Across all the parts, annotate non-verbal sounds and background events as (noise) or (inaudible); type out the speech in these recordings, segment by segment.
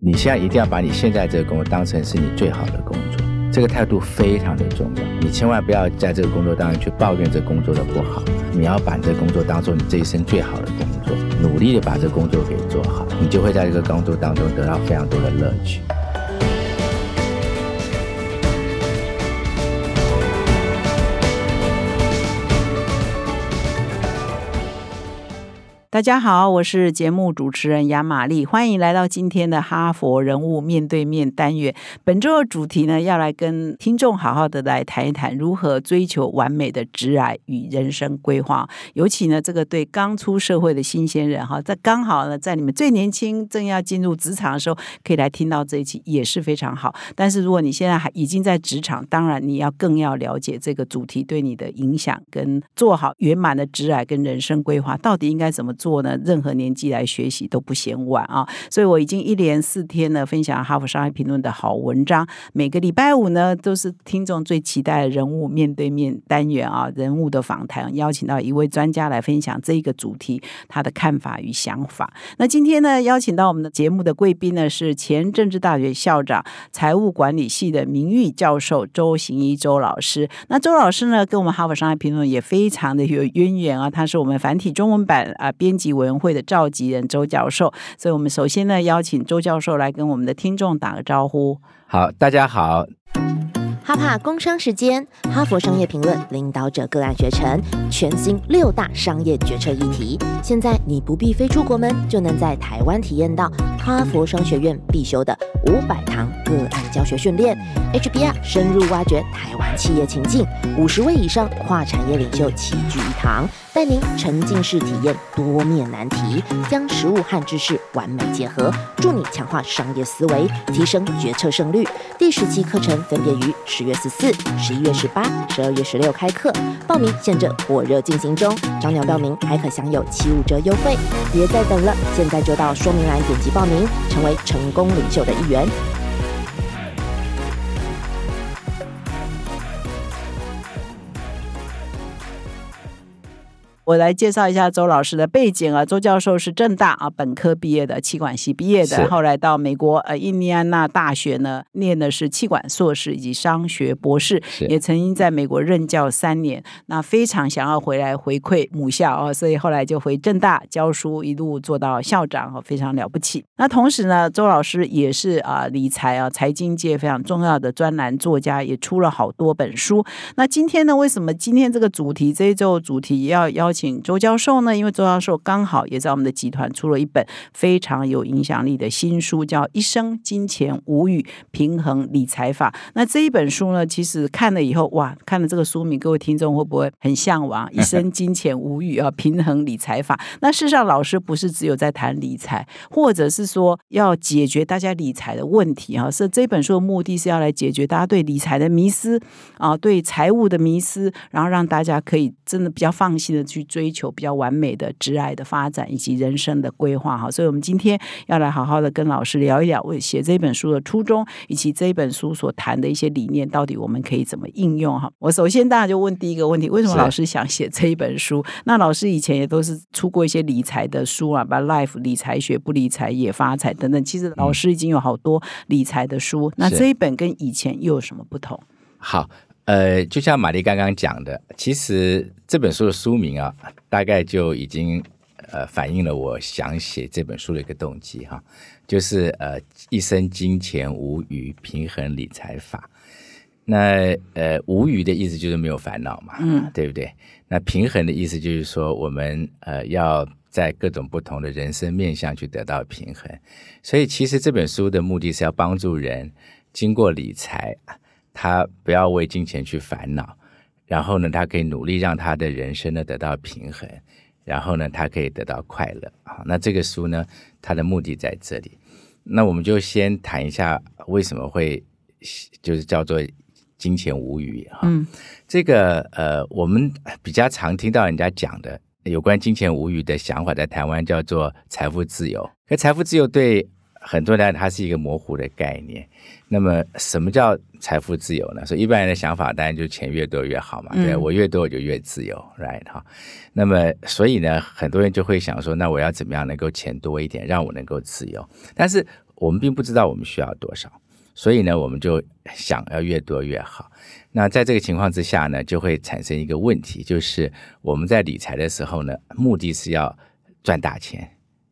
你现在一定要把你现在这个工作当成是你最好的工作，这个态度非常的重要。你千万不要在这个工作当中去抱怨这工作的不好，你要把这工作当做你这一生最好的工作，努力的把这工作给做好，你就会在这个工作当中得到非常多的乐趣。大家好，我是节目主持人杨玛丽，欢迎来到今天的哈佛人物面对面单元。本周的主题呢，要来跟听众好好的来谈一谈如何追求完美的职癌与人生规划。尤其呢，这个对刚出社会的新鲜人哈，在刚好呢，在你们最年轻、正要进入职场的时候，可以来听到这一期也是非常好。但是如果你现在还已经在职场，当然你要更要了解这个主题对你的影响，跟做好圆满的职癌跟人生规划，到底应该怎么做。做呢，任何年纪来学习都不嫌晚啊！所以我已经一连四天呢，分享《哈佛商业评论》的好文章。每个礼拜五呢，都是听众最期待的人物面对面单元啊，人物的访谈，邀请到一位专家来分享这一个主题他的看法与想法。那今天呢，邀请到我们的节目的贵宾呢，是前政治大学校长、财务管理系的名誉教授周行一周老师。那周老师呢，跟我们《哈佛商业评论》也非常的有渊源啊，他是我们繁体中文版啊编。级委员会的召集人周教授，所以我们首先呢邀请周教授来跟我们的听众打个招呼。好，大家好。哈帕工商时间，哈佛商业评论领导者个案学程，全新六大商业决策议题。现在你不必飞出国门，就能在台湾体验到哈佛商学院必修的五百堂个案教学训练。HBR 深入挖掘台湾企业情境，五十位以上跨产业领袖齐聚一堂。带您沉浸式体验多面难题，将实物和知识完美结合，助你强化商业思维，提升决策胜率。第十期课程分别于十月十四、十一月十八、十二月十六开课，报名现正火热进行中，早鸟报名还可享有七五折优惠，别再等了，现在就到说明栏点击报名，成为成功领袖的一员。我来介绍一下周老师的背景啊，周教授是正大啊本科毕业的，气管系毕业的，后来到美国呃印第安纳大学呢念的是气管硕士以及商学博士，也曾经在美国任教三年，那非常想要回来回馈母校啊，所以后来就回正大教书，一路做到校长啊，非常了不起。那同时呢，周老师也是啊理财啊财经界非常重要的专栏作家，也出了好多本书。那今天呢，为什么今天这个主题这一周主题要邀请？周教授呢，因为周教授刚好也在我们的集团出了一本非常有影响力的新书，叫《一生金钱无语平衡理财法》。那这一本书呢，其实看了以后，哇，看了这个书名，各位听众会不会很向往？一生 (laughs) 金钱无语啊，平衡理财法。那事实上，老师不是只有在谈理财，或者是说要解决大家理财的问题啊，是这本书的目的是要来解决大家对理财的迷思啊，对财务的迷思，然后让大家可以真的比较放心的去。追求比较完美的职爱的发展以及人生的规划哈，所以我们今天要来好好的跟老师聊一聊，为写这本书的初衷，以及这一本书所谈的一些理念，到底我们可以怎么应用哈？我首先大家就问第一个问题：为什么老师想写这一本书？那老师以前也都是出过一些理财的书啊，把 Life 理财学、不理财也发财等等。其实老师已经有好多理财的书，那这一本跟以前又有什么不同？好。呃，就像玛丽刚刚讲的，其实这本书的书名啊，大概就已经呃反映了我想写这本书的一个动机哈，就是呃一生金钱无余，平衡理财法。那呃无余的意思就是没有烦恼嘛，嗯，对不对？那平衡的意思就是说，我们呃要在各种不同的人生面向去得到平衡。所以其实这本书的目的是要帮助人经过理财。他不要为金钱去烦恼，然后呢，他可以努力让他的人生呢得到平衡，然后呢，他可以得到快乐啊。那这个书呢，它的目的在这里。那我们就先谈一下为什么会就是叫做金钱无语哈。嗯，这个呃，我们比较常听到人家讲的有关金钱无语的想法，在台湾叫做财富自由。可财富自由对很多人它是一个模糊的概念。那么，什么叫财富自由呢？所以一般人的想法当然就钱越多越好嘛，对我越多我就越自由，right 哈。那么，所以呢，很多人就会想说，那我要怎么样能够钱多一点，让我能够自由？但是我们并不知道我们需要多少，所以呢，我们就想要越多越好。那在这个情况之下呢，就会产生一个问题，就是我们在理财的时候呢，目的是要赚大钱，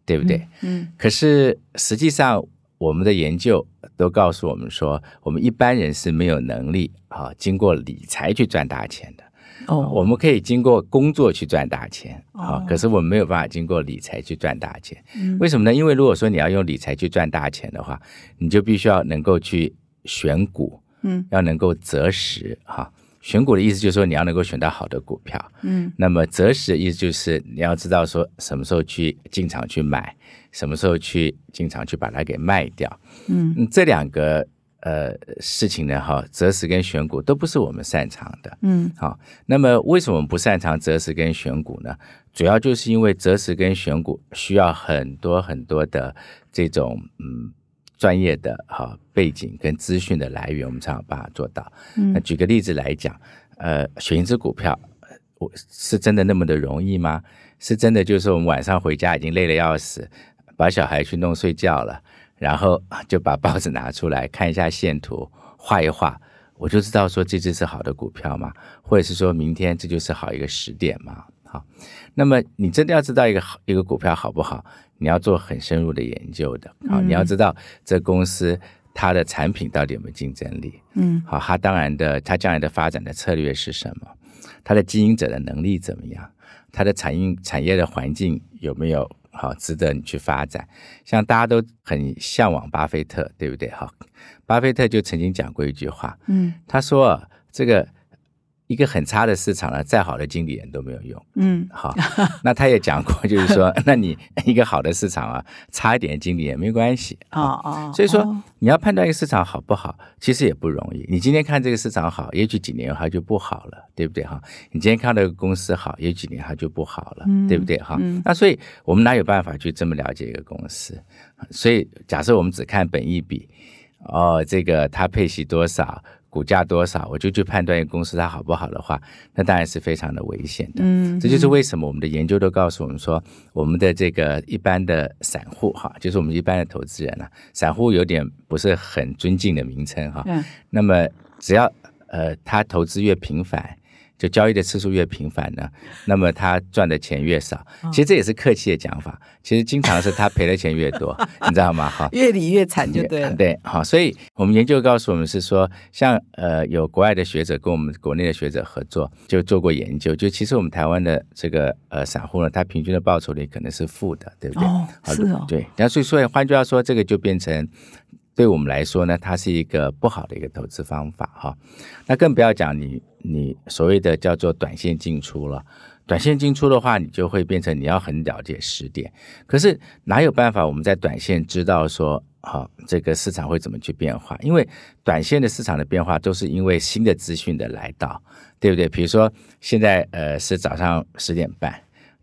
对不对？嗯可是实际上，我们的研究都告诉我们说，我们一般人是没有能力啊，经过理财去赚大钱的。哦，我们可以经过工作去赚大钱啊、哦可是我们没有办法经过理财去赚大钱。嗯为什么呢？因为如果说你要用理财去赚大钱的话，你就必须要能够去选股，嗯要能够择时哈。选股的意思就是说你要能够选到好的股票，嗯那么择时的意思就是你要知道说什么时候去进场去买，什么时候去进场去把它给卖掉。嗯嗯，这两个呃事情呢，哈，择时跟选股都不是我们擅长的。嗯好，那么为什么我们不擅长择时跟选股呢？主要就是因为择时跟选股需要很多很多的这种嗯专业的哈背景跟资讯的来源，我们才有办法做到。那嗯举个例子来讲，呃，选一只股票，呃我是真的那么的容易吗？是真的就是我们晚上回家已经累得要死，把小孩去弄睡觉了，然后就把报纸拿出来看一下线图，画一画，我就知道说这只是好的股票吗？或者是说明天这就是好一个时点吗？好，那么你真的要知道一个好一个股票好不好，你要做很深入的研究的。好，你要知道这公司它的产品到底有没有竞争力。嗯好，它当然的，它将来的发展的策略是什么？它的经营者的能力怎么样？它的产业产业的环境有没有好值得你去发展？像大家都很向往巴菲特，对不对？哈，巴菲特就曾经讲过一句话，嗯他说啊这个一个很差的市场呢，再好的经理人都没有用。嗯好，那他也讲过，就是说，(laughs) 那你一个好的市场啊，差一点的经理也没关系。哦哦，所以说哦，你要判断一个市场好不好，其实也不容易。你今天看这个市场好，也许几年后它就不好了，对不对哈？你今天看到个公司好，也许几年它就不好了，嗯对不对哈？嗯那所以我们哪有办法去这么了解一个公司？所以假设我们只看本益比，哦，这个它配息多少，股价多少，我就去判断一个公司它好不好的话，那当然是非常的危险的。嗯，这就是为什么我们的研究都告诉我们说，我们的这个一般的散户哈，就是我们一般的投资人啊，散户有点不是很尊敬的名称哈。嗯那么只要呃他投资越频繁，就交易的次数越频繁呢，(laughs) 那么他赚的钱越少。其实这也是客气的讲法，其实经常是他赔的钱越多，(laughs) 你知道吗？哈。越理越惨就对了。对，好，所以我们研究告诉我们是说，像呃有国外的学者跟我们国内的学者合作，就做过研究，就其实我们台湾的这个呃散户呢，他平均的报酬率可能是负的，对不对？哦，好是哦，对，那所以所以换句话说，这个就变成对我们来说呢，它是一个不好的一个投资方法哈。那更不要讲你你所谓的叫做短线进出了。短线进出的话，你就会变成你要很了解时点。可是哪有办法我们在短线知道说，好、这个市场会怎么去变化？因为短线的市场的变化都是因为新的资讯的来到，对不对？比如说现在呃是早上十点半，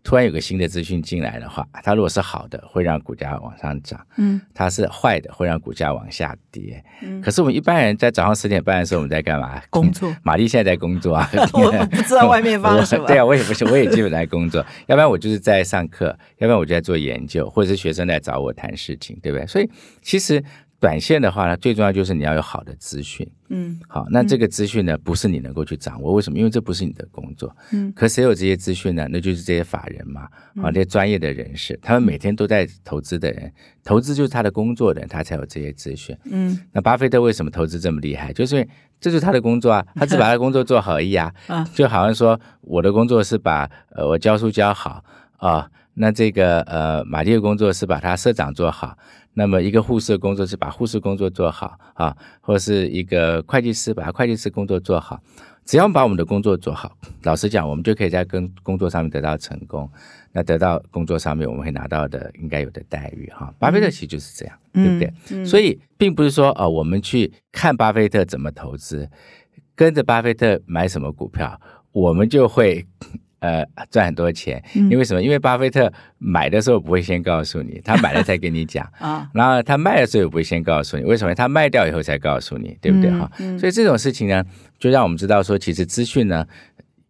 突然有个新的资讯进来的话，它如果是好的，会让股价往上涨；嗯。它是坏的，会让股价往下跌。嗯。可是我们一般人在早上十点半的时候，我们在干嘛？工作。(laughs) 玛丽现在在工作啊，(laughs) 我不知道外面发生什么。(laughs) 对啊，我也不是，我也基本在工作，要不然我就是在上课，要不然我就在做研究，或者是学生来找我谈事情，对不对？所以其实短线的话呢，最重要就是你要有好的资讯。嗯好，那这个资讯呢，不是你能够去掌握，为什么？因为这不是你的工作。嗯，可谁有这些资讯呢？那就是这些法人嘛，啊，这些专业的人士，他们每天都在投资的人，投资就是他的工作的人，他才有这些资讯。嗯那巴菲特为什么投资这么厉害？就是因为这就是他的工作啊，他只把他的工作做好而已啊。(laughs) 啊就好像说我的工作是把呃我教书教好啊，那这个呃马丽的工作是把他社长做好，那么一个护士的工作是把护士工作做好啊，或是一个会计师把他会计师工作做好。只要把我们的工作做好，老实讲，我们就可以在跟工作上面得到成功。那得到工作上面我们会拿到的应该有的待遇哈。巴菲特其实就是这样，对不对？嗯所以并不是说哦，我们去看巴菲特怎么投资，跟着巴菲特买什么股票，我们就会呃赚很多钱。嗯因为什么？因为巴菲特买的时候不会先告诉你，他买了才跟你讲。(laughs) 啊，然后他卖的时候也不会先告诉你，为什么？他卖掉以后才告诉你，对不对？嗯哈、嗯所以这种事情呢，就让我们知道说，其实资讯呢，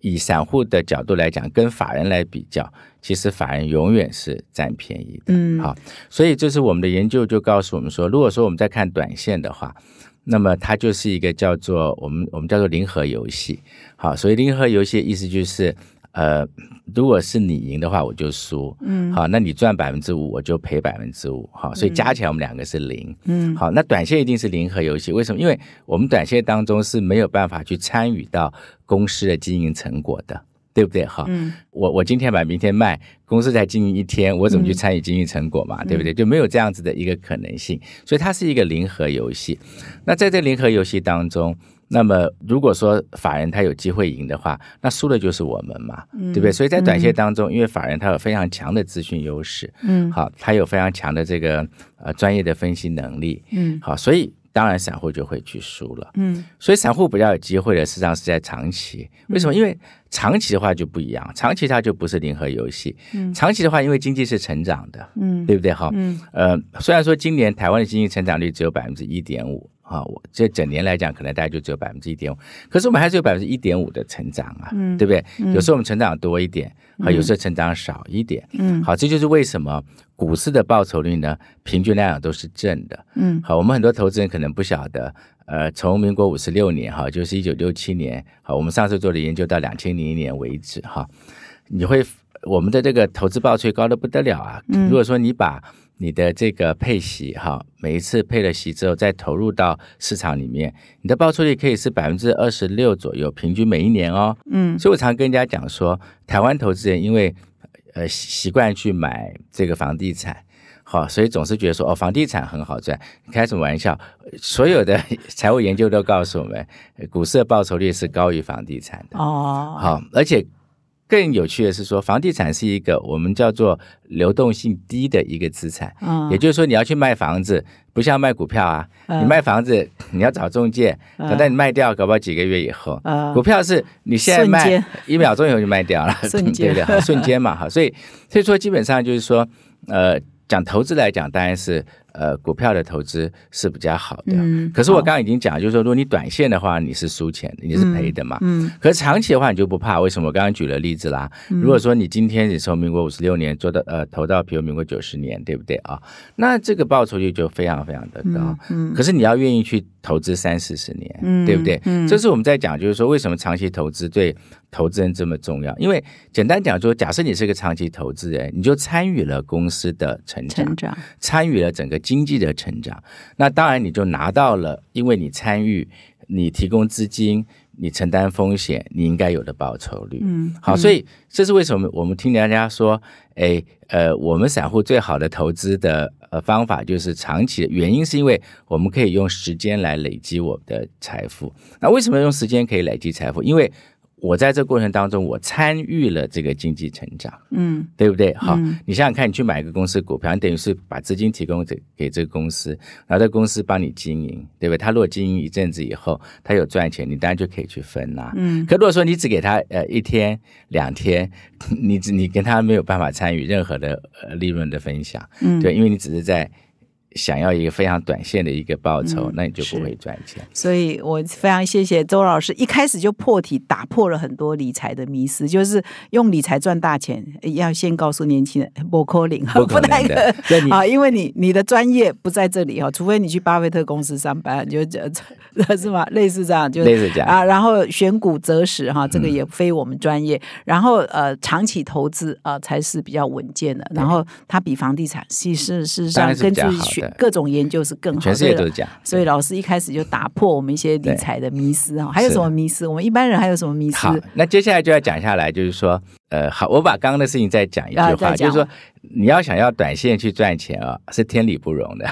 以散户的角度来讲，跟法人来比较，其实法人永远是占便宜的。嗯，好，所以这是我们的研究就告诉我们说，如果说我们在看短线的话，那么它就是一个叫做我们我们叫做零和游戏。好，所以零和游戏的意思就是。呃，如果是你赢的话，我就输。嗯，好，那你赚百分之五，我就赔百分之五。好，所以加起来我们两个是零。嗯，好，那短线一定是零和游戏。为什么？因为我们短线当中是没有办法去参与到公司的经营成果的，对不对？哈，嗯，我我今天买，明天卖，公司才经营一天，我怎么去参与经营成果嘛？对不对？就没有这样子的一个可能性。所以它是一个零和游戏。那在这零和游戏当中。那么，如果说法人他有机会赢的话，那输的就是我们嘛，对不对？所以在短线当中，因为法人他有非常强的资讯优势，嗯，好，他有非常强的这个呃专业的分析能力，嗯，好，所以当然散户就会去输了，嗯，所以散户比较有机会的，实际上是在长期。为什么？因为长期的话就不一样，长期它就不是零和游戏，嗯，长期的话，因为经济是成长的，嗯，对不对？哈，嗯，呃，虽然说今年台湾的经济成长率只有百分之一点五。啊，我这整年来讲，可能大概就只有百分之一点五，可是我们还是有百分之一点五的成长啊，对不对？有时候我们成长多一点，啊，有时候成长少一点，嗯，好，这就是为什么股市的报酬率呢，平均来讲都是正的，嗯，好，我们很多投资人可能不晓得，呃，从民国五十六年哈，就是一九六七年，好，我们上次做的研究到两千零一年为止哈，你会我们的这个投资报酬高的不得了啊，如果说你把你的这个配息哈，每一次配了息之后再投入到市场里面，你的报酬率可以是百分之二十六左右，平均每一年哦。嗯，所以我常跟人家讲说，台湾投资人因为呃习惯去买这个房地产，好，所以总是觉得说哦，房地产很好赚。开什么玩笑？所有的 (laughs) 财务研究都告诉我们，股市的报酬率是高于房地产的哦。好，而且。更有趣的是说，房地产是一个我们叫做流动性低的一个资产，嗯，也就是说你要去卖房子，不像卖股票啊，你卖房子你要找中介，等到你卖掉，搞不好几个月以后，股票是你现在卖一秒钟以后就卖掉了，(laughs) 瞬间，(laughs) 瞬间嘛，哈，所以所以说基本上就是说，呃，讲投资来讲，当然是。呃，股票的投资是比较好的。嗯。可是我刚刚已经讲，就是说，如果你短线的话，你是输钱的，你是赔的嘛。嗯。可是长期的话，你就不怕。为什么？我刚刚举了例子啦。如果说你今天你从民国五十六年做到呃投到，比如民国九十年，对不对啊？那这个报酬率就非常非常的高。嗯。可是你要愿意去投资三四十年，嗯，对不对？嗯。这是我们在讲，就是说为什么长期投资对投资人这么重要？因为简单讲说，假设你是个长期投资人，你就参与了公司的成长，成长，参与了整个。经济的成长，那当然你就拿到了，因为你参与，你提供资金，你承担风险，你应该有的报酬率。嗯，好，所以这是为什么我们听大家说，哎，呃，我们散户最好的投资的呃方法就是长期的原因，是因为我们可以用时间来累积我们的财富。那为什么用时间可以累积财富？因为我在这过程当中，我参与了这个经济成长，嗯，对不对？好，你想想看，你去买一个公司股票，你等于是把资金提供给给这个公司，然后这公司帮你经营，对不对？他如果经营一阵子以后，他有赚钱，你当然就可以去分啦。嗯，可如果说你只给他呃一天两天，你你跟他没有办法参与任何的呃利润的分享，嗯，对，因为你只是在。想要一个非常短线的一个报酬，那你就不会赚钱。所以我非常谢谢周老师，一开始就破题打破了很多理财的迷思，就是用理财赚大钱，要先告诉年轻人不可能，不可能啊，因为你你的专业不在这里哈，除非你去巴菲特公司上班，就这 (laughs) 是吗？类似这样，就类似这样啊。然后选股择时哈，这个也非我们专业。然后呃，长期投资啊才是比较稳健的。然后它比房地产，其实事实上根据选。各种研究是更好，全世界都是这样。所以老师一开始就打破我们一些理财的迷思哈。还有什么迷思？我们一般人还有什么迷思？好，那接下来就要讲下来，就是说，呃，好，我把刚刚的事情再讲一句话，就是说。你要想要短线去赚钱啊，是天理不容的。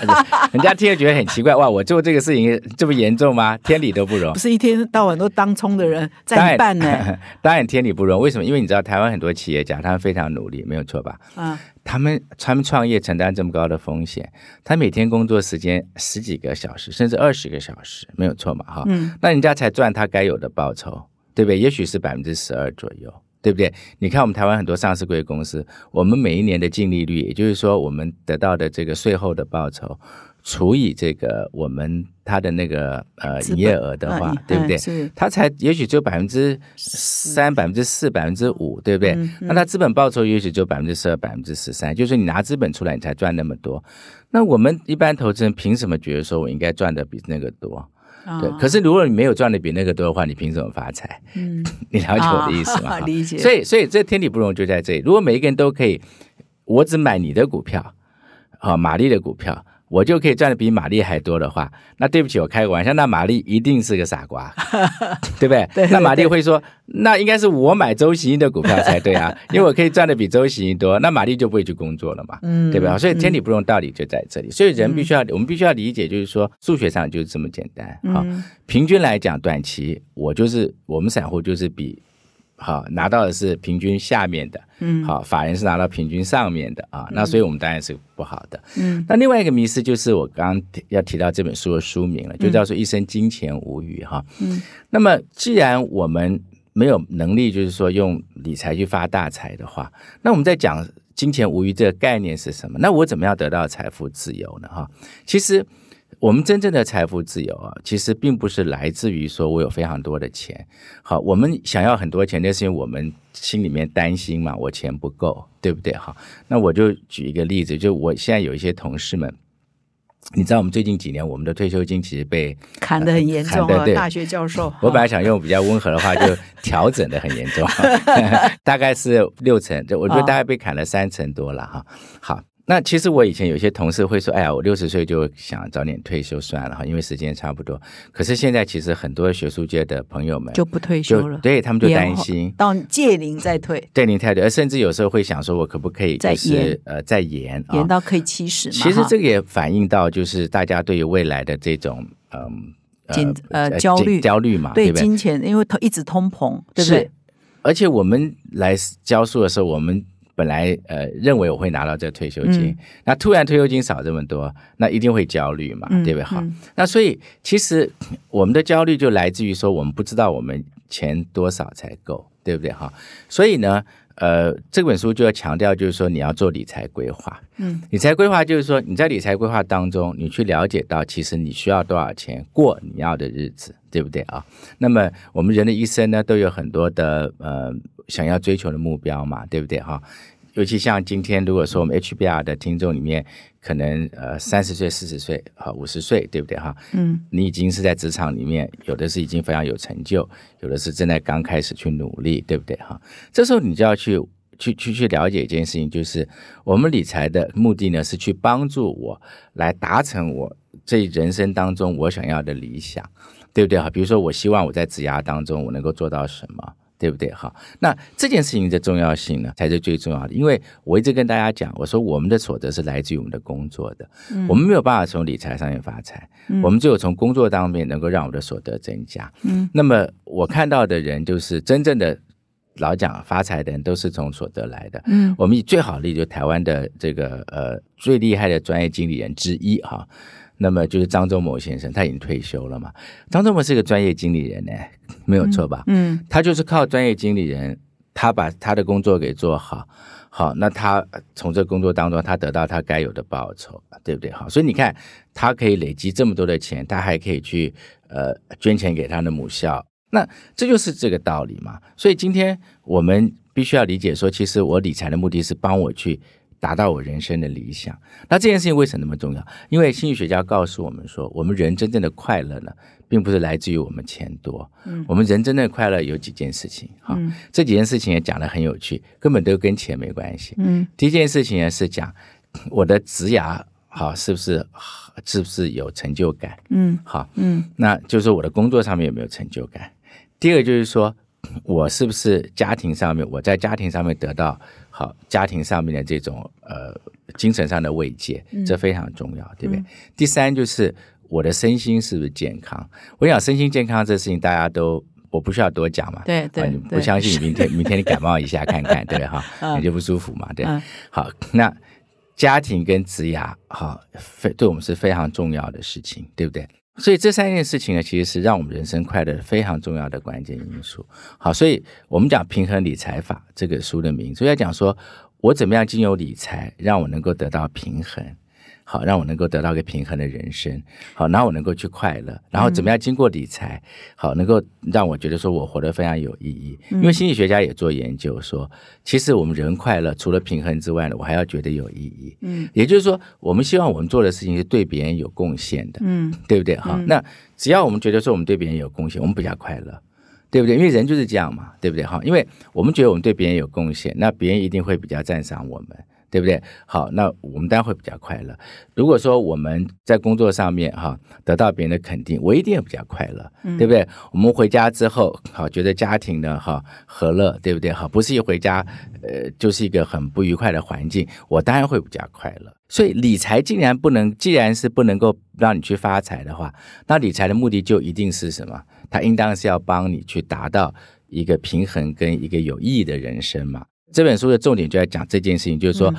(laughs) 人家听了觉得很奇怪，哇，我做这个事情这么严重吗？天理都不容。不是一天到晚都当冲的人在办呢。(laughs) 当然天理不容，为什么？因为你知道台湾很多企业家，他们非常努力，没有错吧？嗯。他们他们创业承担这么高的风险，他每天工作时间十几个小时，甚至二十个小时，没有错嘛？哈。嗯。那人家才赚他该有的报酬，对不对？也许是百分之十二左右。对不对？你看我们台湾很多上市贵公司，我们每一年的净利率，也就是说我们得到的这个税后的报酬，除以这个我们它的那个呃营业额的话，对不对？是，它才也许只有百分之三、百分之四、百分之五，对不对？那它资本报酬也许只有百分之十二、百分之十三，就是你拿资本出来，你才赚那么多。那我们一般投资人凭什么觉得说我应该赚的比那个多？对，可是如果你没有赚的比那个多的话，你凭什么发财？嗯，(laughs) 你了解我的意思吗？(laughs) 理解。所以，所以这天理不容就在这里。如果每一个人都可以，我只买你的股票，啊，玛丽的股票。我就可以赚的比玛丽还多的话，那对不起，我开个玩笑，那玛丽一定是个傻瓜，(laughs) 对不对？那玛丽会说，那应该是我买周行英的股票才对啊，(laughs) 因为我可以赚的比周行英多，那玛丽就不会去工作了嘛，对吧？所以天理不容道理就在这里，所以人必须要，我们必须要理解，就是说数学上就是这么简单好，平均来讲，短期我就是我们散户就是比。好，拿到的是平均下面的，嗯，好，法人是拿到平均上面的啊，那所以我们当然是不好的，嗯。那另外一个迷思就是我刚刚要提到这本书的书名了，就叫做《一生金钱无语》哈，嗯。那么既然我们没有能力，就是说用理财去发大财的话，那我们在讲金钱无余这个概念是什么？那我怎么样得到财富自由呢？哈，其实。我们真正的财富自由啊，其实并不是来自于说我有非常多的钱。好，我们想要很多钱，那是因为我们心里面担心嘛，我钱不够，对不对？好，那我就举一个例子，就我现在有一些同事们，你知道，我们最近几年我们的退休金其实被砍得很严重啊。大学教授，(laughs) 我本来想用比较温和的话，就 (laughs) 调整的很严重，(laughs) 大概是六成，就我觉得大概被砍了三成多了哈。好。那其实我以前有些同事会说：“哎呀，我六十岁就想早点退休算了哈，因为时间差不多。”可是现在其实很多学术界的朋友们就不退休了，对他们就担心到届龄再退，届龄太退，而甚至有时候会想说：“我可不可以再延？呃，再延，延到可以七十？”其实这个也反映到就是大家对于未来的这种嗯紧呃焦虑焦虑嘛，对金钱，因为通一直通膨，对不对？而且我们来教书的时候，我们。本来呃认为我会拿到这退休金，那突然退休金少这么多，那一定会焦虑嘛，对不对？好，那所以其实我们的焦虑就来自于说我们不知道我们钱多少才够，对不对？哈，所以呢，呃，这本书就要强调就是说你要做理财规划，嗯，理财规划就是说你在理财规划当中，你去了解到其实你需要多少钱过你要的日子，对不对啊？那么我们人的一生呢，都有很多的呃。想要追求的目标嘛，对不对哈？尤其像今天，如果说我们 HBR 的听众里面，可能呃三十岁、四十岁、哈五十岁，对不对哈？嗯，你已经是在职场里面，有的是已经非常有成就，有的是正在刚开始去努力，对不对哈？这时候你就要去去去去了解一件事情，就是我们理财的目的呢，是去帮助我来达成我这人生当中我想要的理想，对不对哈？比如说，我希望我在职涯当中我能够做到什么？对不对？好，那这件事情的重要性呢，才是最重要的。因为我一直跟大家讲，我说我们的所得是来自于我们的工作的，我们没有办法从理财上面发财，我们只有从工作当面能够让我们的所得增加。嗯，那么我看到的人，就是真正的老讲发财的人，都是从所得来的。嗯，我们以最好的例子，就台湾的这个呃最厉害的专业经理人之一哈。那么就是张忠谋先生，他已经退休了嘛？张忠谋是一个专业经理人呢，没有错吧？嗯，他就是靠专业经理人，他把他的工作给做好，好，那他从这工作当中，他得到他该有的报酬，对不对？好，所以你看，他可以累积这么多的钱，他还可以去呃捐钱给他的母校，那这就是这个道理嘛。所以今天我们必须要理解说，其实我理财的目的是帮我去。达到我人生的理想，那这件事情为什么那么重要？因为心理学家告诉我们说，我们人真正的快乐呢，并不是来自于我们钱多。嗯，我们人真正的快乐有几件事情。哈，这几件事情也讲的很有趣，根本都跟钱没关系。嗯，第一件事情呢是讲我的职涯，好是不是是不是有成就感？嗯，好，嗯，那就是我的工作上面有没有成就感？第二个就是说我是不是家庭上面，我在家庭上面得到。好，家庭上面的这种呃精神上的慰藉，这非常重要，对不对？第三就是我的身心是不是健康？我想身心健康这事情大家都我不需要多讲嘛，对对，不相信明天明天你感冒一下看看，对 (laughs) 哈，你就不舒服嘛，对。好，那家庭跟职涯，哈，非对我们是非常重要的事情，对不对？所以这三件事情呢，其实是让我们人生快乐非常重要的关键因素。好，所以我们讲平衡理财法这个书的名，字要讲说我怎么样经由理财让我能够得到平衡。好让我能够得到一个平衡的人生，好，然后我能够去快乐，然后怎么样经过理财，好能够让我觉得说我活得非常有意义。因为心理学家也做研究说，其实我们人快乐除了平衡之外呢，我还要觉得有意义。嗯，也就是说，我们希望我们做的事情是对别人有贡献的，嗯，对不对？好，那只要我们觉得说我们对别人有贡献，我们比较快乐。对不对？因为人就是这样嘛，对不对？哈，因为我们觉得我们对别人有贡献，那别人一定会比较赞赏我们，对不对？好，那我们当然会比较快乐。如果说我们在工作上面哈得到别人的肯定，我一定也比较快乐，对不对？我们回家之后，好觉得家庭呢哈和乐，对不对？好，不是一回家呃就是一个很不愉快的环境，我当然会比较快乐。所以理财竟然不能，既然是不能够让你去发财的话，那理财的目的就一定是什么？它应当是要帮你去达到一个平衡跟一个有意义的人生嘛。这本书的重点就在讲这件事情，就是说。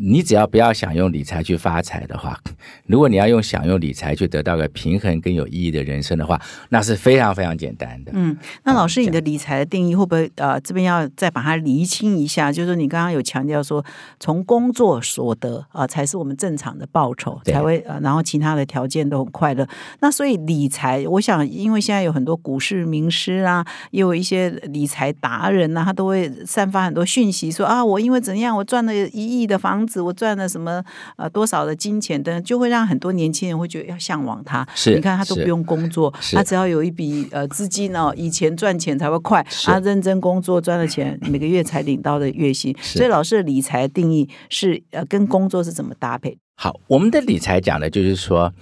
你只要不要想用理财去发财的话，(laughs) 如果你要用想用理财去得到个平衡跟有意义的人生的话，那是非常非常简单的。嗯，那老师，你的理财的定义会不会呃这边要再把它厘清一下？就是你刚刚有强调说，从工作所得啊才是我们正常的报酬，才会呃，然后其他的条件都很快乐。那所以理财，我想因为现在有很多股市名师啊，也有一些理财达人呐，他都会散发很多讯息，说啊，我因为怎样，我赚了一亿的房。子我赚了什么呃多少的金钱等，就会让很多年轻人会觉得要向往他。是，你看他都不用工作，他只要有一笔呃资金哦，以前赚钱才会快，他认真工作赚了钱，每个月才领到的月薪。所以老师的理财定义是呃跟工作是怎么搭配？好，我们的理财讲的就是说，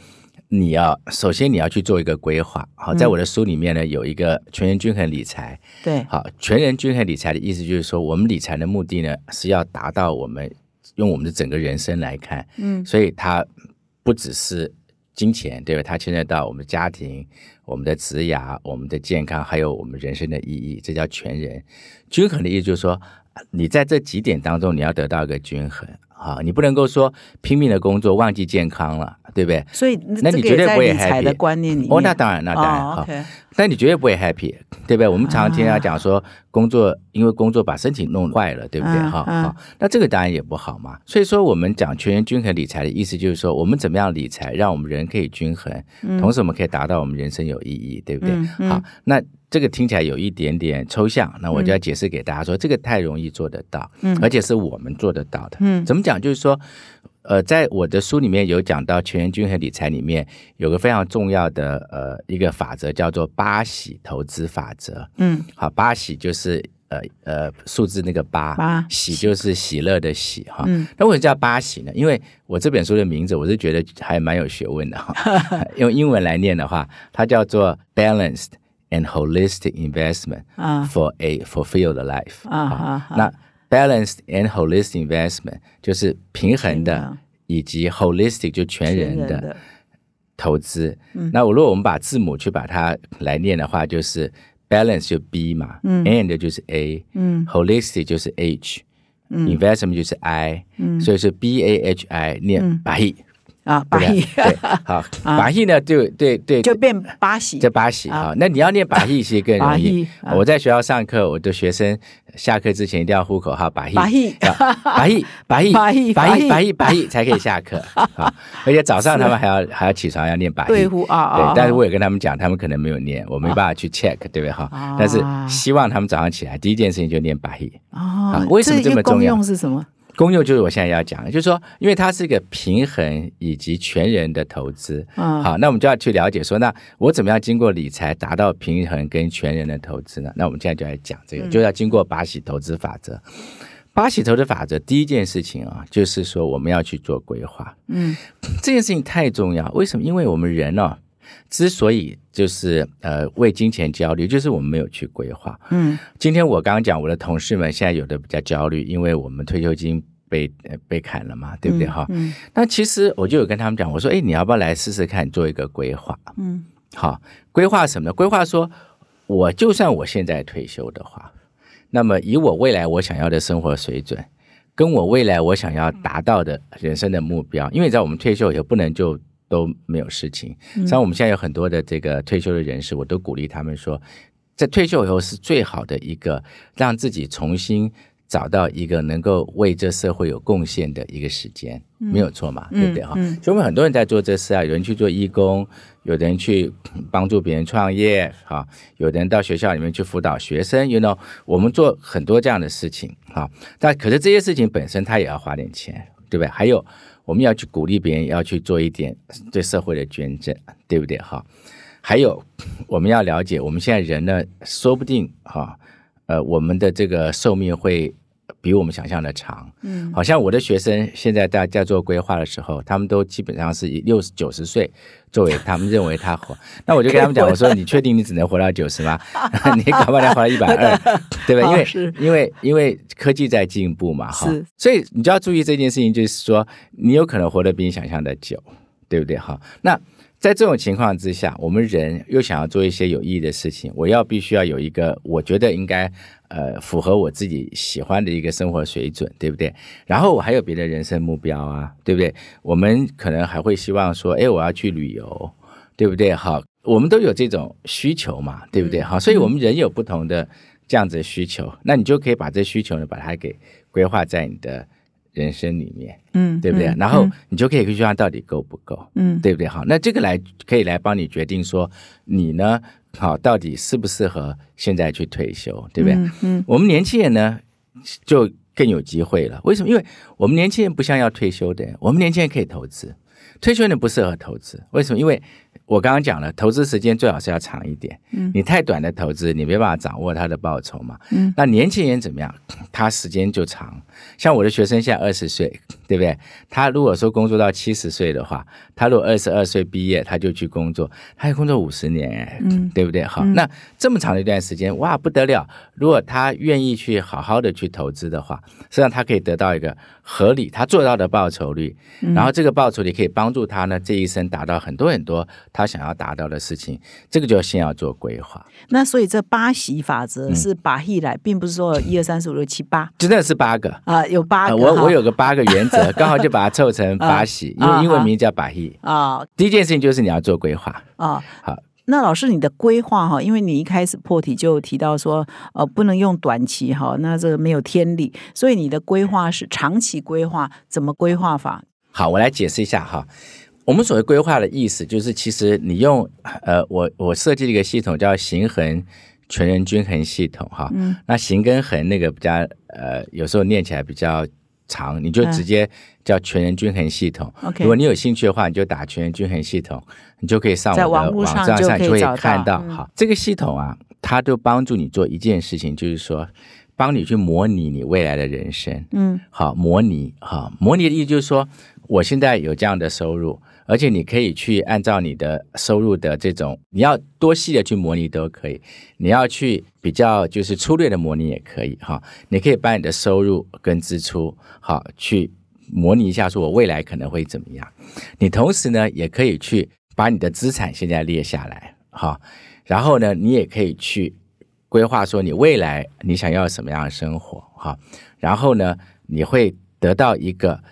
你要首先你要去做一个规划。好，在我的书里面呢，有一个全人均衡理财。对，好，全人均衡理财的意思就是说，我们理财的目的呢是要达到我们。用我们的整个人生来看，嗯，所以它不只是金钱，对吧？它牵涉到我们的家庭、我们的职涯、我们的健康，还有我们人生的意义，这叫全人。均衡的意思，就是说，你在这几点当中，你要得到一个均衡。啊，你不能够说拼命的工作，忘记健康了，对不对？所以，那你绝对不会 happy 的观念里，哦，那当然，那当然好。但你绝对不会 happy，对不对？我们常常听人家讲说，工作因为工作把身体弄坏了，对不对？哈，好，那这个当然也不好嘛。所以说，我们讲全员均衡理财的意思，就是说，我们怎么样理财，让我们人可以均衡，同时我们可以达到我们人生有意义，对不对？好，那这个听起来有一点点抽象，那我就要解释给大家说，这个太容易做得到，嗯而且是我们做得到的。嗯，怎么讲？就是说。呃，在我的书里面有讲到全员均衡理财里面有个非常重要的呃一个法则，叫做八喜投资法则。嗯，好，八喜就是呃呃数字那个八，喜就是喜乐的喜哈。嗯，那为什么叫八喜呢？因为我这本书的名字我是觉得还蛮有学问的哈。(laughs) 用英文来念的话，它叫做 Balanced and Holistic Investment for a Fulfilled Life。啊那 Balanced and holistic investment 就是平衡的，以及 holistic 就全人的投资。那我如果我们把字母去把它来念的话，就是 balance 就 B 嘛，and 就是 A，holistic 就是 H，investment 就是 I，所以是 B A H I 念 B。啊把戏对？好 (laughs) 把戏呢就对对就变巴西。这巴西啊。那你要念把戏其实更容易。(laughs) 我在学校上课我的学生下课之前一定要呼口号把戏把戏把戏把戏把戏把戏才可以下课 (laughs) 啊而且早上他们还要还要起床要念把对呼啊对但是我有跟他们讲他们可能没有念我没办法去 check 对不对？哈但是希望他们早上起来第一件事情就念把戏啊为什么这么重要？功用就是我现在要讲的，就是说，因为它是一个平衡以及全人的投资，嗯，好，那我们就要去了解说，那我怎么样经过理财达到平衡跟全人的投资呢？那我们现在就来讲这个，就要经过八喜投资法则。八喜投资法则第一件事情啊，就是说我们要去做规划，嗯，这件事情太重要。为什么？因为我们人呢。之所以就是呃为金钱焦虑，就是我们没有去规划。嗯，今天我刚刚讲，我的同事们现在有的比较焦虑，因为我们退休金被被砍了嘛，对不对哈？嗯，那其实我就有跟他们讲，我说，哎，你要不要来试试看做一个规划？嗯，好，规划什么呢？规划说，我就算我现在退休的话，那么以我未来我想要的生活水准，跟我未来我想要达到的人生的目标，因为在我们退休以后不能就。都没有事情，像我们现在有很多的这个退休的人士，我都鼓励他们说，在退休以后是最好的一个让自己重新找到一个能够为这社会有贡献的一个时间，没有错嘛，对不对哈？所以我们很多人在做这事啊，有人去做义工，有的人去帮助别人创业，哈，有的人到学校里面去辅导学生，you know，我们做很多这样的事情，哈。但可是这些事情本身，它也要花点钱，对不对？还有我们要去鼓励别人要去做一点对社会的捐赠，对不对？哈。还有我们要了解，我们现在人呢，说不定哈。呃，我们的这个寿命会比我们想象的长。嗯，好像我的学生现在在在做规划的时候，他们都基本上是以六十九十岁作为他们认为他活。(laughs) 那我就跟他们讲，我说你确定你只能活到九十吗？(laughs) 你搞不好要活到一百二，(laughs) 对吧？因为因为因为科技在进步嘛，哈。所以你就要注意这件事情，就是说你有可能活得比你想象的久，对不对？哈，那。在这种情况之下，我们人又想要做一些有意义的事情，我要必须要有一个我觉得应该呃符合我自己喜欢的一个生活水准，对不对？然后我还有别的人生目标啊，对不对？我们可能还会希望说，哎，我要去旅游，对不对？好，我们都有这种需求嘛，对不对？好，所以我们人有不同的这样子的需求，那你就可以把这需求呢，把它给规划在你的。人生里面，嗯，对不对？然后你就可以去算到底够不够，嗯，对不对？好，那这个来可以来帮你决定说你呢，好，到底适不适合现在去退休，对不对？嗯，我们年轻人呢就更有机会了。为什么？因为我们年轻人不像要退休的人，我们年轻人可以投资，退休人不适合投资。为什么？因为我刚刚讲了，投资时间最好是要长一点。嗯，你太短的投资，你没办法掌握它的报酬嘛。嗯，那年轻人怎么样？他时间就长。像我的学生现在二十岁，对不对？他如果说工作到七十岁的话，他如果二十二岁毕业，他就去工作，他要工作五十年，嗯，对不对？好，那这么长的一段时间，哇，不得了！如果他愿意去好好的去投资的话，实际上他可以得到一个合理他做到的报酬率，然后这个报酬率可以帮助他呢这一生达到很多很多。他想要达到的事情，这个就先要做规划。那所以这八喜法则是八喜来，并不是说一二三四五六七八，真的是八个啊，有八个。我我有个八个原则，(laughs) 刚好就把它凑成八喜，因为英文名叫八喜啊。第一件事情就是你要做规划啊。好，那老师你的规划哈，因为你一开始破题就提到说，呃，不能用短期哈，那这个没有天理，所以你的规划是长期规划，怎么规划法？好，我来解释一下哈。我们所谓规划的意思，就是其实你用呃，我我设计了一个系统叫行衡全人均衡系统哈。嗯。那行跟衡那个比较呃，有时候念起来比较长，你就直接叫全人均衡系统。OK。如果你有兴趣的话，你就打全人均衡系统，你就可以上我的网站上就会看到。好，这个系统啊，它就帮助你做一件事情，就是说帮你去模拟你未来的人生。嗯。好，模拟哈，模拟的意思就是说，我现在有这样的收入。而且你可以去按照你的收入的这种，你要多细的去模拟都可以，你要去比较就是粗略的模拟也可以哈。你可以把你的收入跟支出好去模拟一下，说我未来可能会怎么样。你同时呢也可以去把你的资产现在列下来哈，然后呢你也可以去规划说你未来你想要什么样的生活哈，然后呢你会得到一个。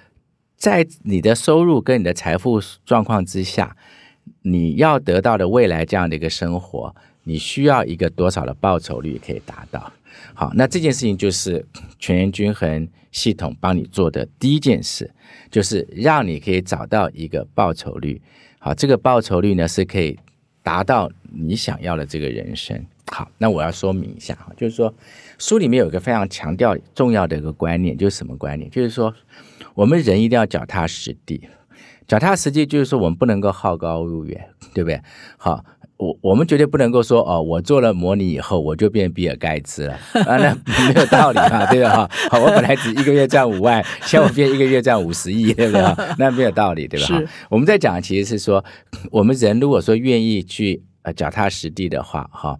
在你的收入跟你的财富状况之下，你要得到的未来这样的一个生活，你需要一个多少的报酬率可以达到？好，那这件事情就是全员均衡系统帮你做的第一件事，就是让你可以找到一个报酬率。好，这个报酬率呢是可以达到你想要的这个人生。好，那我要说明一下哈，就是说书里面有一个非常强调重要的一个观念，就是什么观念？就是说。我们人一定要脚踏实地，脚踏实地就是说我们不能够好高骛远，对不对？好，我我们绝对不能够说哦，我做了模拟以后我就变比尔盖茨了啊，那没有道理嘛，对吧？哈，好，我本来只一个月赚五万，现在我变一个月赚五十亿，对不对？那没有道理，对吧？哈，我们在讲其实是说，我们人如果说愿意去呃脚踏实地的话，哈，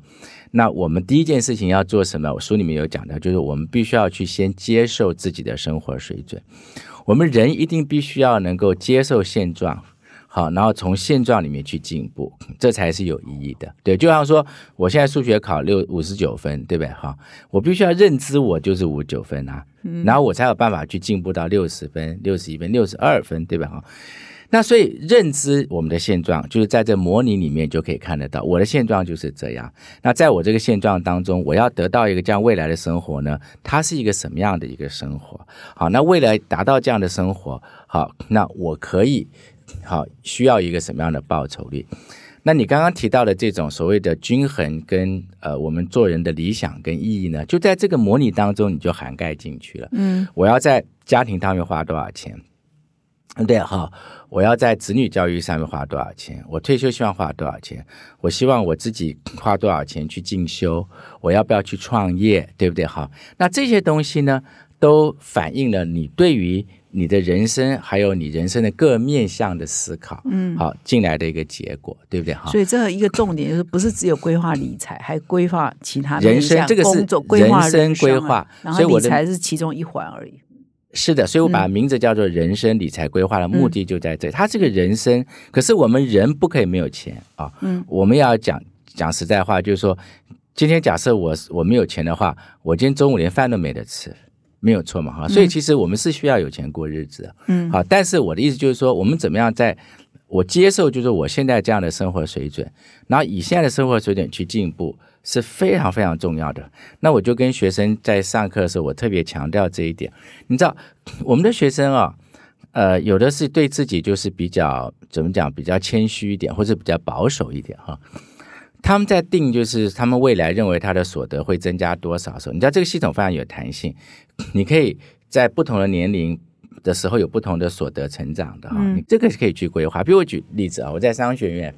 那我们第一件事情要做什么？我书里面有讲到，就是我们必须要去先接受自己的生活水准。我们人一定必须要能够接受现状，好，然后从现状里面去进步，这才是有意义的。对，就像说，我现在数学考六五十九分，对不对？哈，我必须要认知我就是五九分啊，然后我才有办法去进步到六十分、六十一分、六十二分，对吧？哈，那所以认知我们的现状，就是在这模拟里面就可以看得到，我的现状就是这样。那在我这个现状当中，我要得到一个这样未来的生活呢，它是一个什么样的一个生活？好，那未来达到这样的生活，好，那我可以好需要一个什么样的报酬率？那你刚刚提到的这种所谓的均衡跟呃我们做人的理想跟意义呢，就在这个模拟当中你就涵盖进去了。嗯，我要在家庭上面花多少钱？对哈，我要在子女教育上面花多少钱？我退休希望花多少钱？我希望我自己花多少钱去进修？我要不要去创业？对不对？好，那这些东西呢，都反映了你对于。你的人生还有你人生的各面向的思考，嗯，好进来的一个结果，对不对？哈，所以这一个重点就是不是只有规划理财，还规划其他人生，这个是人生规划，然后理财是其中一环而已。是的，所以我把名字叫做人生理财规划的目的就在这，它是个人生。可是我们人不可以没有钱啊，嗯，我们要讲讲实在话，就是说，今天假设我我没有钱的话，我今天中午连饭都没得吃。没有错嘛哈，所以其实我们是需要有钱过日子，嗯，好，但是我的意思就是说，我们怎么样在我接受就是我现在这样的生活水准，然后以现在的生活水准去进步是非常非常重要的。那我就跟学生在上课的时候，我特别强调这一点。你知道，我们的学生啊，呃，有的是对自己就是比较怎么讲，比较谦虚一点，或者比较保守一点哈。他们在定就是他们未来认为他的所得会增加多少的时候，你知道这个系统非常有弹性，你可以在不同的年龄的时候有不同的所得成长的哈，你这个是可以去规划。比如我举例子啊，我在商学院，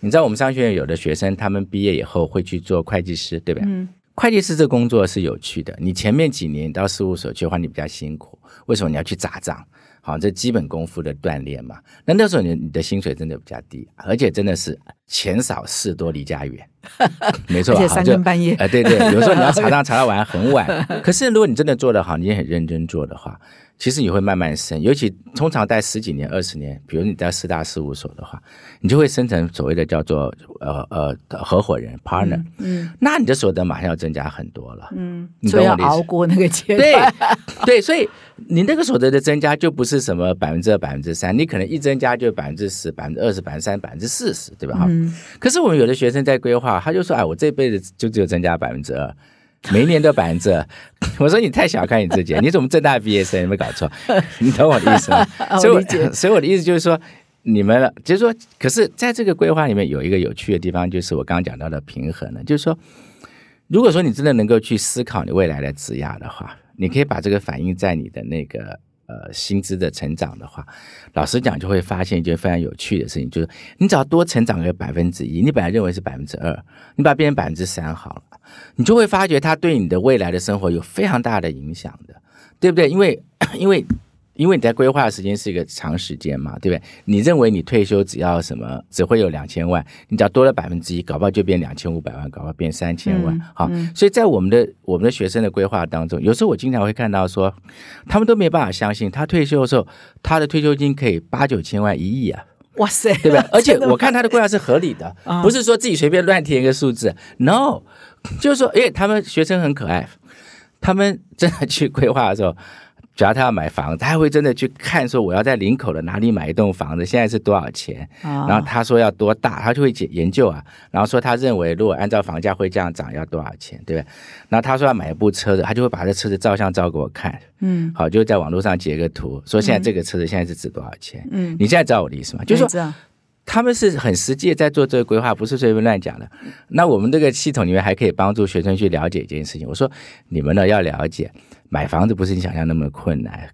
你知道我们商学院有的学生他们毕业以后会去做会计师，对不对？会计师这工作是有趣的，你前面几年到事务所去的话，你比较辛苦，为什么你要去砸账？好，这基本功夫的锻炼嘛。那那时候你你的薪水真的比较低，而且真的是钱少事多离家远，(laughs) 没错。而且三更半夜，哎，对对，有时候你要查账查到晚上很晚。可是如果你真的做得好，你也很认真做的话。其实你会慢慢升，尤其通常待十几年、二十年，比如你在四大事务所的话，你就会生成所谓的叫做呃呃合伙人 partner，嗯，那你的所得马上要增加很多了，嗯，所以要熬过那个阶段，对对，所以你那个所得的增加就不是什么百分之二、百分之三，你可能一增加就百分之十、百分之二十、百分之三、百分之四十，对吧？哈，可是我们有的学生在规划，他就说，哎，我这辈子就只有增加百分之二。每一年都百分之二，(laughs) 我说你太小看你自己，你怎么正大毕业生有没有搞错？(laughs) 你懂我的意思吗？(laughs) 所以，所以我的意思就是说，你们就是说，可是在这个规划里面有一个有趣的地方，就是我刚刚讲到的平衡呢，就是说，如果说你真的能够去思考你未来的职涯的话，你可以把这个反映在你的那个。呃，薪资的成长的话，老实讲，就会发现一件非常有趣的事情，就是你只要多成长个百分之一，你本来认为是百分之二，你把它变成百分之三好了，你就会发觉它对你的未来的生活有非常大的影响的，对不对？因为，(coughs) 因为。因为你在规划的时间是一个长时间嘛，对不对？你认为你退休只要什么只会有两千万，你只要多了百分之一，搞不好就变两千五百万，搞不好变三千万。好，所以在我们的我们的学生的规划当中，有时候我经常会看到说，他们都没办法相信，他退休的时候，他的退休金可以八九千万、一亿啊！哇塞，对不对？(laughs) 而且我看他的规划是合理的，不是说自己随便乱填一个数字。No，就是说，哎，他们学生很可爱，他们真的去规划的时候。只要他要买房，他还会真的去看说我要在林口的哪里买一栋房子，现在是多少钱？然后他说要多大，他就会研研究啊。然后说他认为如果按照房价会这样涨，要多少钱，对不对？然后他说要买一部车子，他就会把这车子照相照给我看。嗯，好，就在网络上截个图，说现在这个车子现在是值多少钱？嗯，你现在知道我的意思吗？就是说他们是很实际在做这个规划，不是随便乱讲的。那我们这个系统里面还可以帮助学生去了解一件事情。我说你们呢要了解。买房子不是你想象那么困难，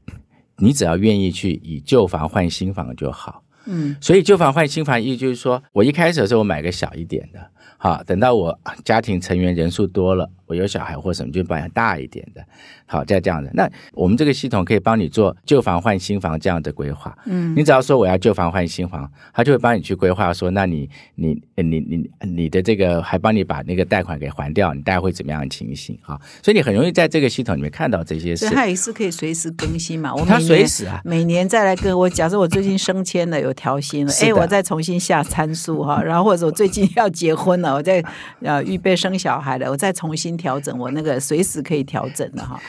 你只要愿意去以旧房换新房就好。嗯，所以旧房换新房意思就是说，我一开始的时候我买个小一点的，好，等到我家庭成员人数多了。我有小孩或什么，就保养大一点的，好，再这样的。那我们这个系统可以帮你做旧房换新房这样的规划。嗯，你只要说我要旧房换新房，他就会帮你去规划说，那你你你你你的这个还帮你把那个贷款给还掉，你大概会怎么样的情形？哈，所以你很容易在这个系统里面看到这些事。它也是可以随时更新嘛。我它随时啊，每年再来跟我假设我最近升迁了，有调薪了，哎，我再重新下参数哈。然后或者我最近要结婚了，我在呃预备生小孩了，我再重新。调整我那个随时可以调整的哈，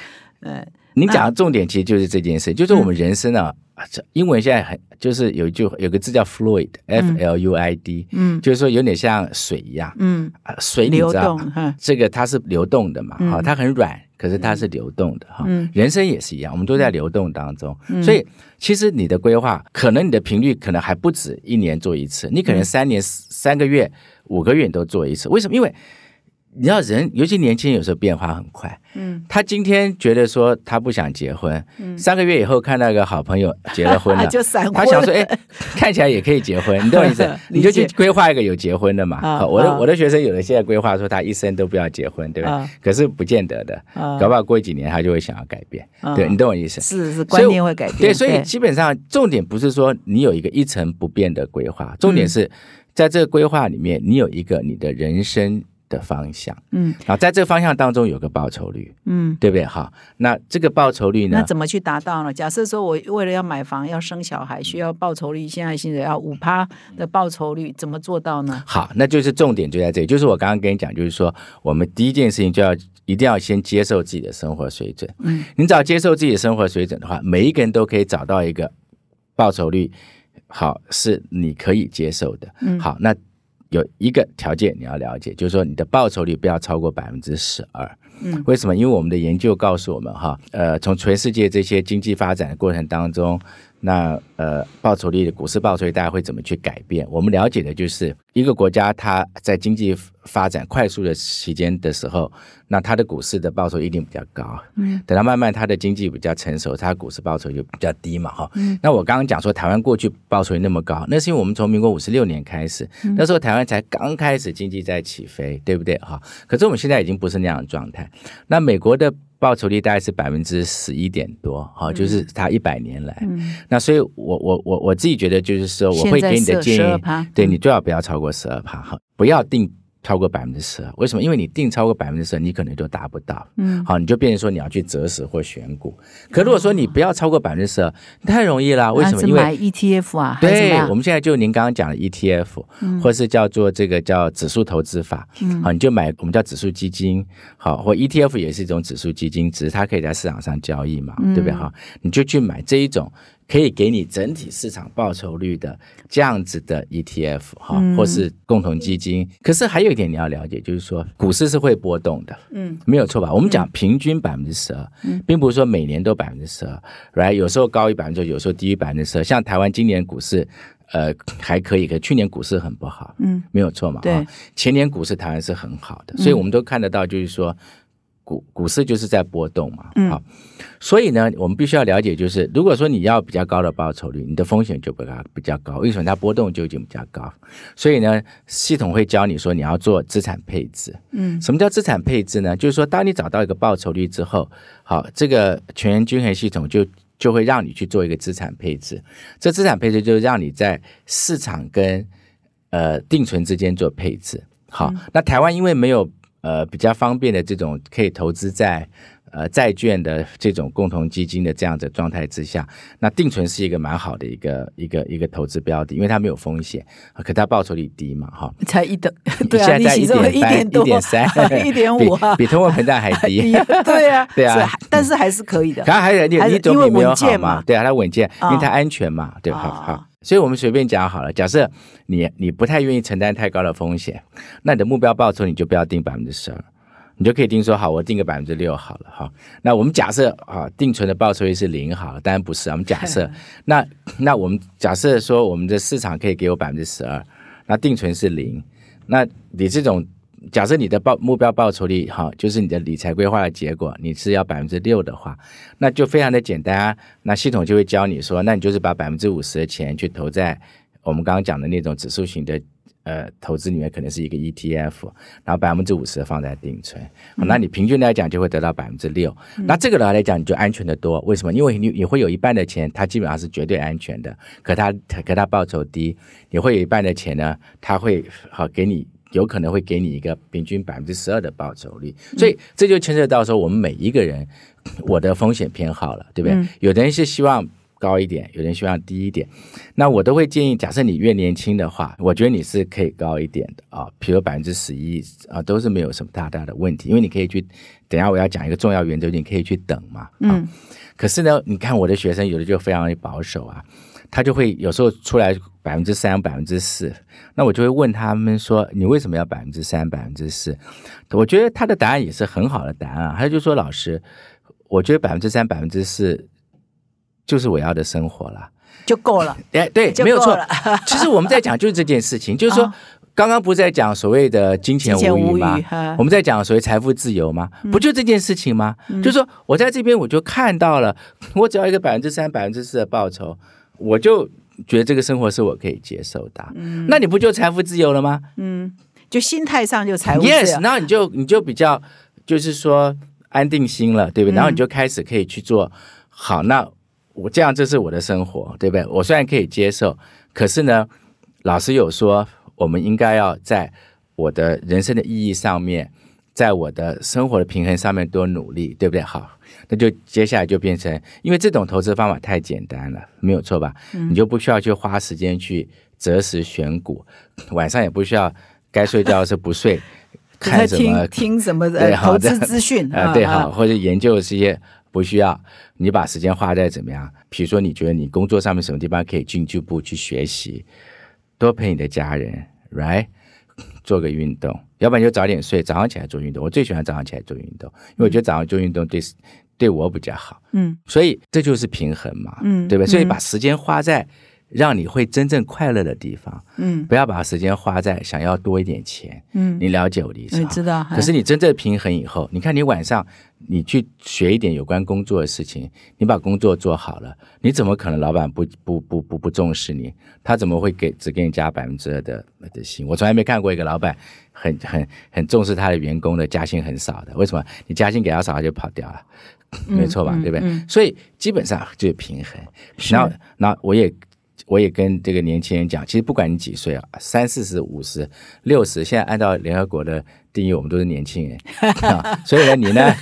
嗯，你讲的重点其实就是这件事，就是我们人生啊，这英文现在很就是有一句有个字叫 fluid，f l u i d，嗯。就是说有点像水一样，嗯，啊，水你流知道动，这个它是流动的嘛，嗯。哈、它很软，可是它是流动的哈、嗯。人生也是一样，我们都在流动当中，所以其实你的规划，可能你的频率可能还不止一年做一次，你可能嗯。三年、三个月、五个月你都做一次，为什么？因为你知道人，尤其年轻人有时候变化很快。嗯，他今天觉得说他不想结婚，三个月以后看到一个好朋友结了婚了，(laughs) 就闪婚，他想说，哎，看起来也可以结婚，(laughs) 你懂我意思？(laughs) 你就去规划一个有结婚的嘛。啊好我的啊我的学生有的现在规划说他一生都不要结婚，对不对啊？可是不见得的，啊搞不好过几年他就会想要改变。啊对你懂我意思？是是观念会改变，对，所以基本上重点不是说你有一个一成不变的规划，重点是在这个规划里面，你有一个你的人生的方向，嗯然后在这个方向当中有个报酬率，嗯。对不对？好，那这个报酬率呢？那怎么去达到呢？假设说我为了要买房、要生小孩，需要报酬率，现在现在要五趴的报酬率，怎么做到呢？好，那就是重点就在这里，就是我刚刚跟你讲，就是说我们第一件事情就要一定要先接受自己的生活水准。嗯，你只要接受自己的生活水准的话，每一个人都可以找到一个报酬率，好是你可以接受的。嗯好，那有一个条件你要了解，就是说你的报酬率不要超过百分之十二。嗯，为什么？因为我们的研究告诉我们，哈，呃，从全世界这些经济发展的过程当中，那呃，报酬率的股市报酬率大家会怎么去改变？我们了解的就是一个国家它在经济发展快速的期间的时候，那它的股市的报酬一定比较高。嗯，等到慢慢它的经济比较成熟，它股市报酬就比较低嘛，哈。嗯那我刚刚讲说台湾过去报酬率那么高，那是因为我们从民国五十六年开始，那时候台湾才刚开始经济在起飞，对不对？哈，可是我们现在已经不是那样的状态。那美国的报酬率大概是百分之十一点多，哈，就是它一百年来。嗯，那所以我，我我我自己觉得，就是说，我会给你的建议，现在12%对你最好不要超过十二趴，哈，不要定超过百分之十二。为什么？因为你定超过百分之十二，你可能就达不到。嗯，好，你就变成说你要去择时或选股。可如果说你不要超过百分之十二，太容易了。为什么？因为买 ETF 啊，对，我们现在就您刚刚讲的 ETF，、或是叫做这个叫指数投资法，嗯好，你就买我们叫指数基金，好，或 ETF 也是一种指数基金，只是它可以在市场上交易嘛，嗯对不对？哈，你就去买这一种可以给你整体市场报酬率的这样子的 ETF，哈，嗯或是共同基金。可是还有一点你要了解，就是说股市是会波动的，嗯，没有错吧？我们讲平均百分之十二，并不是说每年都百分之十二，right？有时候高于百分之，有时候低于百分之十二。像台湾今年股市，呃，还可以，可去年股市很不好，嗯，没有错嘛。对前年股市台湾是很好的，所以我们都看得到，就是说。股股市就是在波动嘛，嗯好，所以呢，我们必须要了解，就是如果说你要比较高的报酬率，你的风险就比较比较高，为什么它波动就已经比较高？所以呢，系统会教你说你要做资产配置，嗯什么叫资产配置呢？就是说，当你找到一个报酬率之后，好，这个全员均衡系统就就会让你去做一个资产配置。这资产配置就是让你在市场跟呃定存之间做配置。好，那台湾因为没有呃比较方便的这种可以投资在呃债券的这种共同基金的这样的状态之下，那定存是一个蛮好的一个一个一个投资标的，因为它没有风险，可它报酬率低嘛，哈。才一等，对啊，现在在一点三、一一点三、(laughs) 一点五啊，比比通货膨胀还低。(laughs) 对啊，对啊 (laughs) 但是还是可以的可。它还有你你总比没有好嘛对啊，它稳健，因为啊它安全嘛，对吧？好啊好，所以我们随便讲好了。假设你你不太愿意承担太高的风险，那你的目标报酬你就不要定百分之十二，你就可以定说好，我定个百分之六好了哈。那我们假设啊，定存的报酬率是零好了，当然不是啊，我们假设 (laughs) 那那我们假设说我们的市场可以给我百分之十二，那定存是零，那你这种。假设你的报目标报酬率哈，就是你的理财规划的结果，你是要百分之六的话，那就非常的简单啊。那系统就会教你说，那你就是把百分之五十的钱去投在我们刚刚讲的那种指数型的呃投资里面，可能是一个 ETF，然后百分之五十放在定存，好那你平均来讲就会得到百分之六。那这个来讲你就安全的多，为什么？因为你你会有一半的钱，它基本上是绝对安全的，可它可它报酬低，你会有一半的钱呢，它会好给你。有可能会给你一个平均百分之十二的报酬率，所以这就牵涉到说我们每一个人我的风险偏好了，对不对？嗯有的人是希望高一点，有人希望低一点。那我都会建议，假设你越年轻的话，我觉得你是可以高一点的啊，比如百分之十一啊，都是没有什么大大的问题，因为你可以去。等下我要讲一个重要原则，你可以去等嘛。嗯。可是呢，你看我的学生有的就非常保守啊，他就会有时候出来百分之三、百分之四，那我就会问他们说：“你为什么要百分之三、百分之四？”我觉得他的答案也是很好的答案，他就说：“老师，我觉得百分之三、百分之四就是我要的生活了，就够了。”哎，对，没有错。其实我们在讲就是这件事情，就是说。刚刚不是在讲所谓的金钱无语吗？我们在讲所谓财富自由吗？不就这件事情吗？就是说我在这边我就看到了，我只要一个百分之三、百分之四的报酬，我就觉得这个生活是我可以接受的。嗯，那你不就财富自由了吗？嗯，就心态上就财富自由。Yes，然后你就你就比较就是说安定心了，对不对？然后你就开始可以去做好。那我这样这是我的生活，对不对？我虽然可以接受，可是呢，老师有说。我们应该要在我的人生的意义上面，在我的生活的平衡上面多努力，对不对？好，那就接下来就变成，因为这种投资方法太简单了，没有错吧？你就不需要去花时间去择时选股，晚上也不需要该睡觉是不睡，(laughs) 看什么听什么的投资资讯啊？对，好，或者研究这些不需要，你把时间花在怎么样？比如说，你觉得你工作上面什么地方可以进一步去学习？多陪你的家人，right？做个运动，要不然就早点睡，早上起来做运动。我最喜欢早上起来做运动，因为我觉得早上做运动对对我比较好。嗯，所以这就是平衡嘛，嗯，对不对？所以把时间花在。让你会真正快乐的地方，嗯，不要把时间花在想要多一点钱，嗯，你了解我的意思吗？知道。可是你真正平衡以后，你看你晚上你去学一点有关工作的事情，你把工作做好了，你怎么可能老板不不不不不重视你？他怎么会给只给你加百分之二的的薪？我从来没看过一个老板很很很重视他的员工的加薪很少的，为什么？你加薪给他少，他就跑掉了，(laughs) 没错吧？对不对？所以基本上就是平衡。然后，那我也。我也跟这个年轻人讲，其实不管你几岁啊，三四十、五十、六十，现在按照联合国的定义，我们都是年轻人。(laughs) 所以呢，你呢，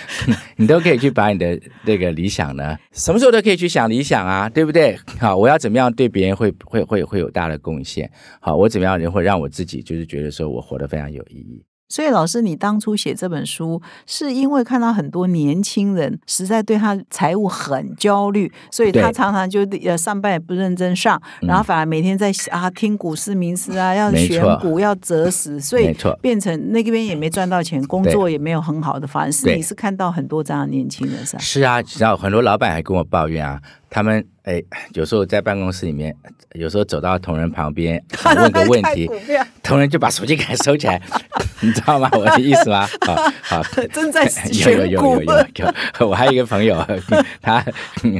(laughs) 你都可以去把你的那个理想呢，什么时候都可以去想理想啊，对不对？好，我要怎么样对别人会会会会有大的贡献？好，我怎么样人会让我自己就是觉得说我活得非常有意义？所以，老师，你当初写这本书，是因为看到很多年轻人实在对他财务很焦虑，所以他常常就呃上班也不认真上，然后反而每天在啊听股市名师啊，要选股要择时，所以变成那边也没赚到钱，工作也没有很好的发展。是你是看到很多这样的年轻人是吧？是啊，然后很多老板还跟我抱怨啊。他们哎，有时候在办公室里面，有时候走到同仁旁边 (laughs) 问个问题，同仁就把手机给他收起来，(laughs) 你知道吗？我的意思吗？(laughs) 好，好，正在有有有有有有。我还有一个朋友，他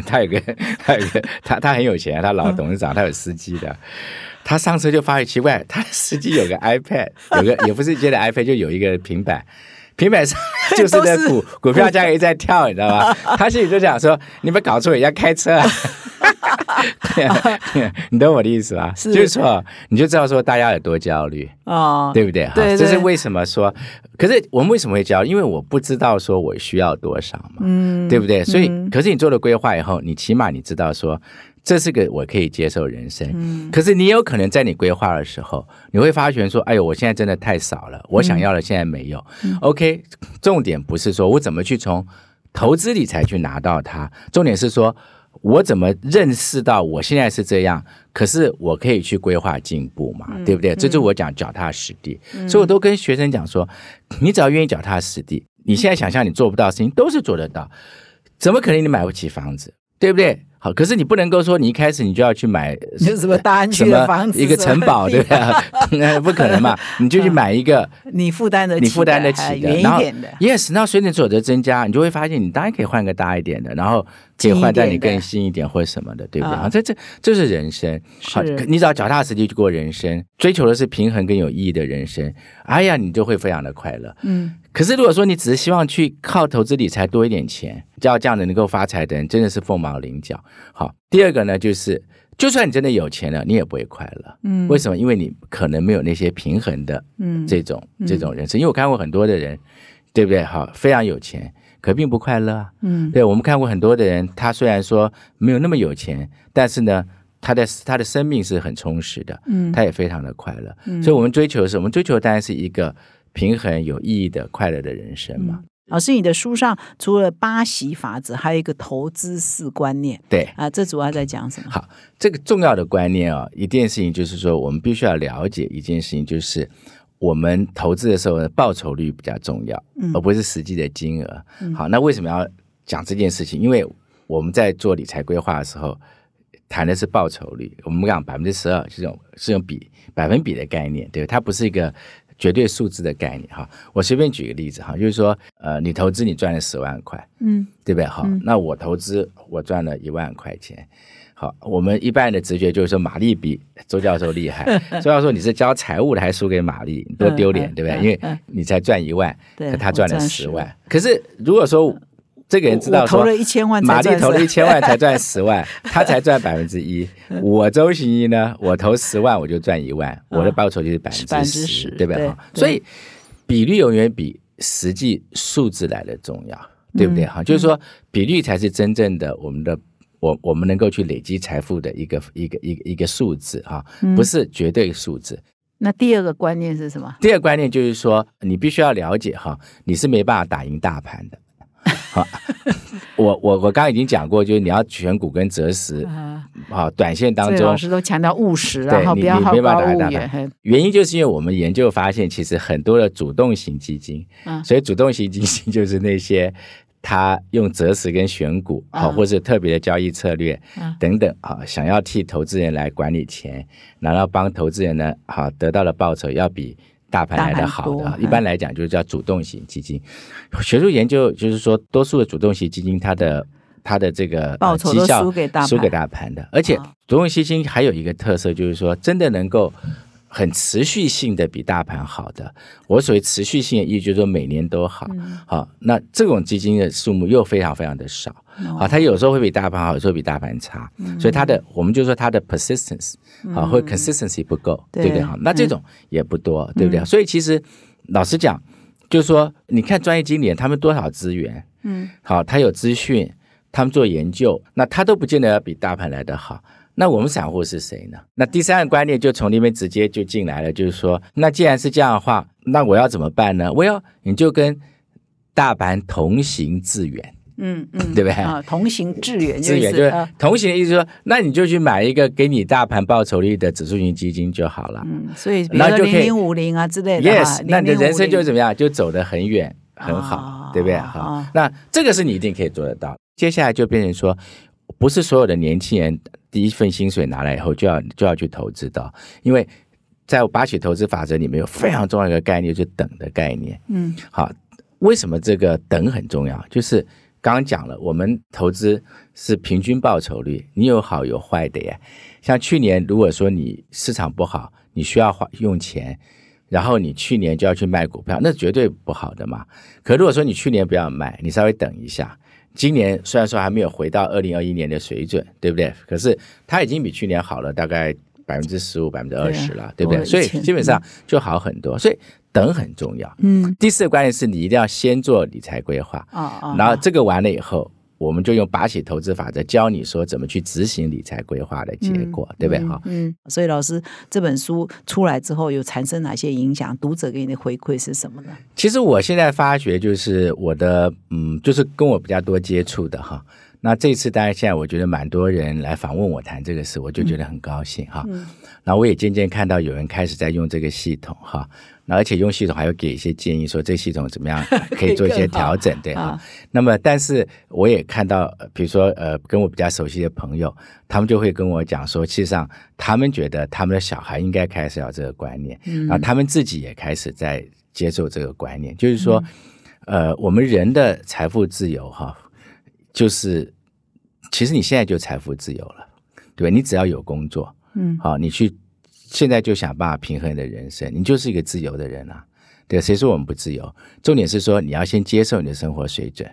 他有个他有个他他很有钱，他老董事长，他有司机的。他上车就发现奇怪，他司机有个 iPad，有个也不是接的 iPad，就有一个平板。平板上 (laughs) 就是在股 (laughs) 股票价格在跳，你知道吗？(laughs) 他心里就想说：“你们搞错，人家开车啊！”你懂我的意思吧？就是说，你就知道说大家有多焦虑哦，对不对？对，这是为什么说？可是我们为什么会焦虑？因为我不知道说我需要多少嘛，嗯，对不对？所以，可是你做了规划以后，你起码你知道说。这是个我可以接受人生，嗯，可是你有可能在你规划的时候，你会发觉说，哎呦，我现在真的太少了，我想要的现在没有。OK，重点不是说我怎么去从投资理财去拿到它，重点是说我怎么认识到我现在是这样，可是我可以去规划进步嘛，对不对？这就是我讲脚踏实地，所以我都跟学生讲说，你只要愿意脚踏实地，你现在想象你做不到的事情都是做得到，怎么可能你买不起房子，对不对？好，可是你不能够说你一开始你就要去买 (laughs) 什么大安区的房子，一个城堡，对不 (laughs) 对？那 (laughs) 不可能嘛，你就去买一个你负担的、你负担得起的，然后 yes，那随着所得增加，你就会发现你当然可以换个大一点的，然后可以换在你更新一点或者什么的，对不对？啊，这这这是人生，好，你只要脚踏实地去过人生，追求的是平衡跟有意义的人生，哎呀，你就会非常的快乐，嗯。可是，如果说你只是希望去靠投资理财多一点钱，要这样的能够发财的人，真的是凤毛麟角。好，第二个呢，就是就算你真的有钱了，你也不会快乐。嗯，为什么？因为你可能没有那些平衡的，嗯，这种这种人生。因为我看过很多的人，对不对？好，非常有钱，可并不快乐啊。嗯对，我们看过很多的人，他虽然说没有那么有钱，但是呢，他的他的生命是很充实的，嗯他也非常的快乐。所以，我们追求的是，我们追求的当然是一个平衡、有意义的、快乐的人生嘛。老师，你的书上除了八习法则，还有一个投资四观念对，啊，这主要在讲什么？好，这个重要的观念啊、一件事情就是说，我们必须要了解一件事情，就是我们投资的时候呢，报酬率比较重要，嗯而不是实际的金额。好，那为什么要讲这件事情？因为我们在做理财规划的时候，谈的是报酬率。我们讲百分之十二是种是用比百分比的概念，对吧，它不是一个绝对数字的概念哈。我随便举个例子哈，就是说，呃，你投资你赚了十万块，嗯对不对？好，那我投资我赚了一万块钱。好，我们一般的直觉就是说，玛丽比周教授厉害。(laughs) 周教授，你是教财务的，还输给玛丽，你多丢脸，嗯对不对？嗯因为你才赚一万，对可他赚了我赚10十万。可是如果说这个人知道投了一千万才玛丽投了一千万才赚十万，他才赚百分之一。我周行一呢，我投十万我就赚一万，我的报酬就是百分之10%十，对不对？所以比率永远比实际数字来的重要，对不对？哈、就是说比率才是真正的我们的。我我们能够去累积财富的一个一个一个一个数字啊，不是绝对数字。那第二个观念是什么？第二个观念就是说，你必须要了解哈，你是没办法打赢大盘的。(laughs) 好，我我我刚刚已经讲过，就是你要选股跟择时，啊，好，短线当中老师都强调务实，对然后你不要好你没办高骛远。法打大盘嘿原因就是因为我们研究发现，其实很多的主动型基金，嗯所以主动型基金就是那些他用择时跟选股啊，嗯或者特别的交易策略嗯等等啊，想要替投资人来管理钱，然后帮投资人呢，好得到的报酬要比。大盘来的好的一般来讲就是叫主动型基金。学术研究就是说，多数的主动型基金，它的它的这个呃报酬都绩效输给大盘。输给大盘的，而且啊。主动基金还有一个特色，就是说真的能够很持续性的比大盘好的。我所谓持续性的意义，就是说每年都好。嗯好，那这种基金的数目又非常非常的少。哦好，它有时候会比大盘好，有时候比大盘差，嗯所以它的我们就说它的 persistence 好，或 consistency 不够，对对不对？好，那这种也不多，对不对？嗯所以其实老实讲，就是说，你看专业经理人他们多少资源，嗯，好，他有资讯，他们做研究，那他都不见得要比大盘来的好。那我们散户是谁呢？那第三个观念就从那边直接就进来了，就是说，那既然是这样的话，那我要怎么办呢？我要你就跟大盘同行致远，嗯嗯，对不对啊，同行致远，致远就是啊同行的意思说，那你就去买一个给你大盘报酬率的指数型基金就好了。嗯，所以比如说那就可以零零五零啊之类的 Yes，那你的人生就就怎么样？就走得很远，很好，啊对不对？啊好，那这个是你一定可以做得到。接下来就变成说，不是所有的年轻人第一份薪水拿来以后就要就要去投资的，因为在八起投资法则里面有非常重要的一个概念，就是等的概念。嗯好，为什么这个等很重要？就是刚刚讲了，我们投资是平均报酬率，你有好有坏的呀。像去年，如果说你市场不好，你需要花用钱，然后你去年就要去卖股票，那绝对不好的嘛。可如果说你去年不要卖，你稍微等一下。今年虽然说还没有回到二零二一年的水准，对不对？可是它已经比去年好了大概百分之十五、百分之二十了，对不对？所以基本上就好很多。所以等很重要。嗯第四个观念是你一定要先做理财规划，啊啊，然后这个完了以后，我们就用拔起投资法则教你说怎么去执行理财规划的结果，对不对？哈、嗯，所以老师这本书出来之后，有产生哪些影响？读者给你的回馈是什么呢？其实我现在发觉就是我的嗯，就是跟我比较多接触的哈。那这次当然现在我觉得蛮多人来访问我谈这个事，我就觉得很高兴哈。嗯然后我也渐渐看到有人开始在用这个系统哈，那而且用系统还有给一些建议，说这系统怎么样 (laughs) 可以做一些调整，对哈。啊那么，但是我也看到，呃比如说呃，跟我比较熟悉的朋友，他们就会跟我讲说，其实上他们觉得他们的小孩应该开始要这个观念，嗯然后他们自己也开始在接受这个观念，就是说，呃，我们人的财富自由哈，就是其实你现在就财富自由了，对吧？你只要有工作，嗯好，你去现在就想办法平衡你的人生，你就是一个自由的人啊。对，谁说我们不自由？重点是说你要先接受你的生活水准，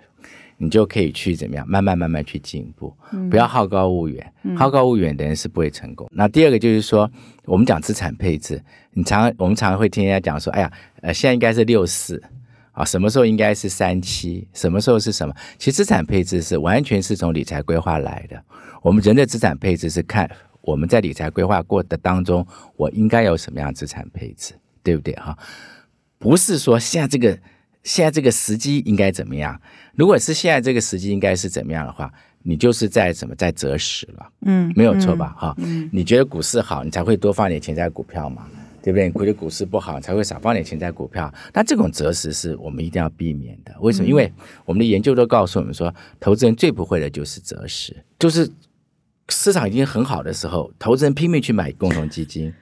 你就可以去怎么样，慢慢慢慢去进步，不要好高骛远。好高骛远的人是不会成功。那第二个就是说，我们讲资产配置，你常我们常常会听人家讲说，哎呀，呃，现在应该是六四。啊，什么时候应该是三七，什么时候是什么？其实资产配置是完全是从理财规划来的。我们人的资产配置是看我们在理财规划过的当中，我应该有什么样资产配置，对不对哈？不是说现在这个现在这个时机应该怎么样？如果是现在这个时机应该是怎么样的话，你就是在什么在择时了，嗯，没有错吧？哈，你觉得股市好，你才会多放点钱在股票嘛？对不对？你觉得股市不好，才会少放点钱在股票。那这种择时是我们一定要避免的。为什么？因为我们的研究都告诉我们说，投资人最不会的就是择时，就是市场已经很好的时候，投资人拼命去买共同基金，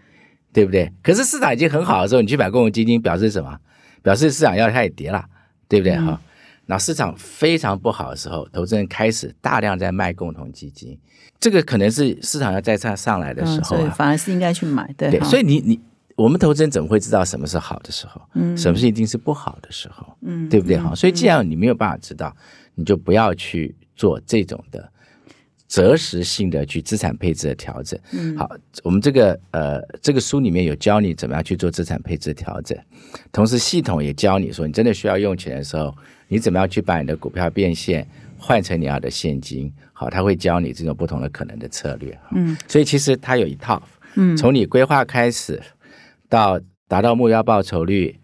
对不对？可是市场已经很好的时候，你去买共同基金，表示什么？表示市场要开始跌了，对不对？哈，那市场非常不好的时候，投资人开始大量在卖共同基金，这个可能是市场要再上上来的时候啊，反而是应该去买，对。所以你你。我们投资人怎么会知道什么是好的时候？嗯，什么是一定是不好的时候？嗯，对不对？哈，所以既然你没有办法知道，你就不要去做这种的择时性的去资产配置的调整。嗯，好，我们这个呃这个书里面有教你怎么样去做资产配置调整，同时系统也教你说，你真的需要用钱的时候，你怎么样去把你的股票变现换成你要的现金？好，他会教你这种不同的可能的策略。嗯，所以其实它有一套，嗯，从你规划开始。到达到目标报酬率，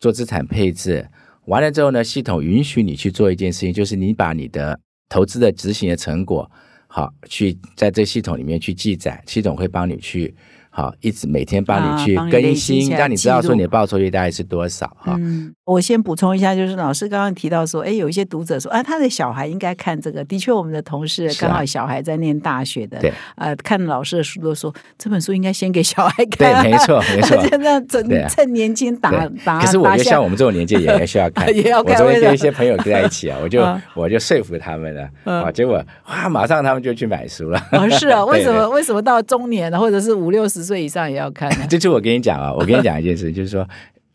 做资产配置完了之后呢，系统允许你去做一件事情，就是你把你的投资的执行的成果，好去在这系统里面去记载，系统会帮你去。好，一直每天帮你去更新，让你知道说你的报酬率大概是多少哈。嗯，我先补充一下，就是老师刚刚提到说，哎，有一些读者说，啊，他的小孩应该看这个。的确，我们的同事刚好小孩在念大学的，对，呃，看老师的书都说这本书应该先给小孩看。对，没错，没错。现在趁趁年轻打打。可是我觉得像我们这种年纪也需要看，(laughs) 也要看。我昨天跟一些朋友在一起啊，我就我就说服他们了，啊，结果哇，马上他们就去买书了。哦，是啊，(laughs) 为什么？为什么到中年了，或者是五六十岁以上也要看？(laughs) 这次我跟你讲啊，我跟你讲一件事，就是说，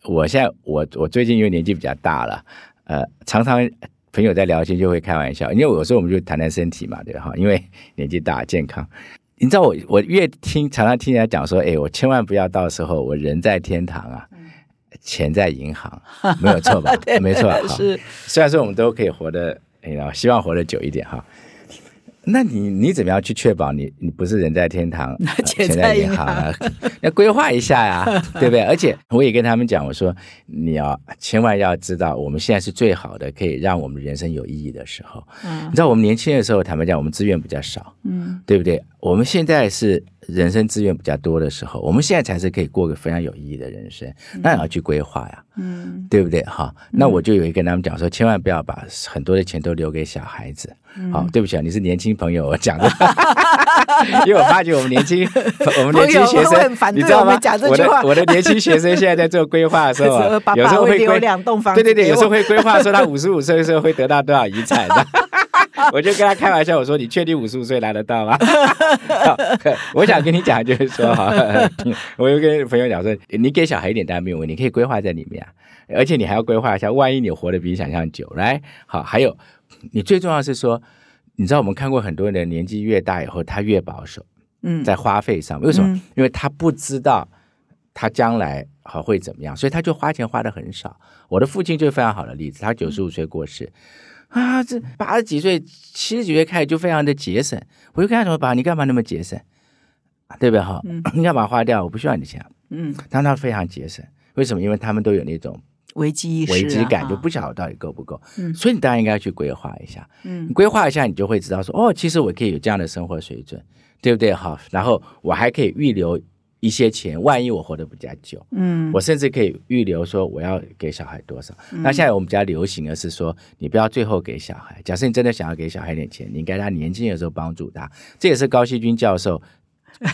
我现在我我最近因为年纪比较大了，呃，常常朋友在聊天就会开玩笑，因为有时候我们就谈谈身体嘛，对哈，因为年纪大健康，你知道我我越听常常听人家讲说，哎，我千万不要到时候我人在天堂啊，钱在银行，没有错吧？(laughs) 没错，是虽然说我们都可以活得，哎呀，希望活得久一点哈。那你你怎么样去确保你你不是人在天堂，钱在银行啊？(laughs) 要规划一下呀，(laughs) 对不对？而且我也跟他们讲，我说你要千万要知道，我们现在是最好的，可以让我们人生有意义的时候。嗯，你知道我们年轻的时候，坦白讲，我们资源比较少，嗯，对不对？我们现在是人生资源比较多的时候，我们现在才是可以过个非常有意义的人生。那也要去规划呀，嗯，对不对？哈，那我就有一跟他们讲说，千万不要把很多的钱都留给小孩子。好，对不起啊，你是年轻朋友，我讲的，(laughs) 因为我发觉我们年轻，(laughs) 我们年轻学生，你知道吗？我的我的年轻学生现在在做规划的时候，(laughs) 有时候会规两栋房，对对对，有时候会规划说他五十五岁的时候会得到多少遗产的。(laughs) 我就跟他开玩笑，我说你确定五十五岁拿得到吗？(laughs) 我想跟你讲，就是说哈，(laughs) 我又跟朋友讲说，你给小孩一点单没有问题，你可以规划在里面啊，而且你还要规划一下，万一你活得比你想象久，来好，还有你最重要是说，你知道我们看过很多人年纪越大以后，他越保守，嗯，在花费上，为什么？因为他不知道他将来好会怎么样，所以他就花钱花的很少。我的父亲就是非常好的例子，他九十五岁过世。啊，这八十几岁、七十几岁开始就非常的节省。我就跟他说：“爸，你干嘛那么节省？对不对？哈，你干嘛花掉？我不需要你的钱。嗯，但他非常节省，为什么？因为他们都有那种危机意识危机感，就不晓得到底够不够。嗯，所以你当然应该去规划一下。嗯，规划一下，你就会知道说，哦，其实我可以有这样的生活水准，对不对？哈，然后我还可以预留。一些钱，万一我活得比较久，嗯，我甚至可以预留说我要给小孩多少。那现在我们比较流行的是说，你不要最后给小孩。假设你真的想要给小孩点钱，你应该他年轻的时候帮助他。这也是高希军教授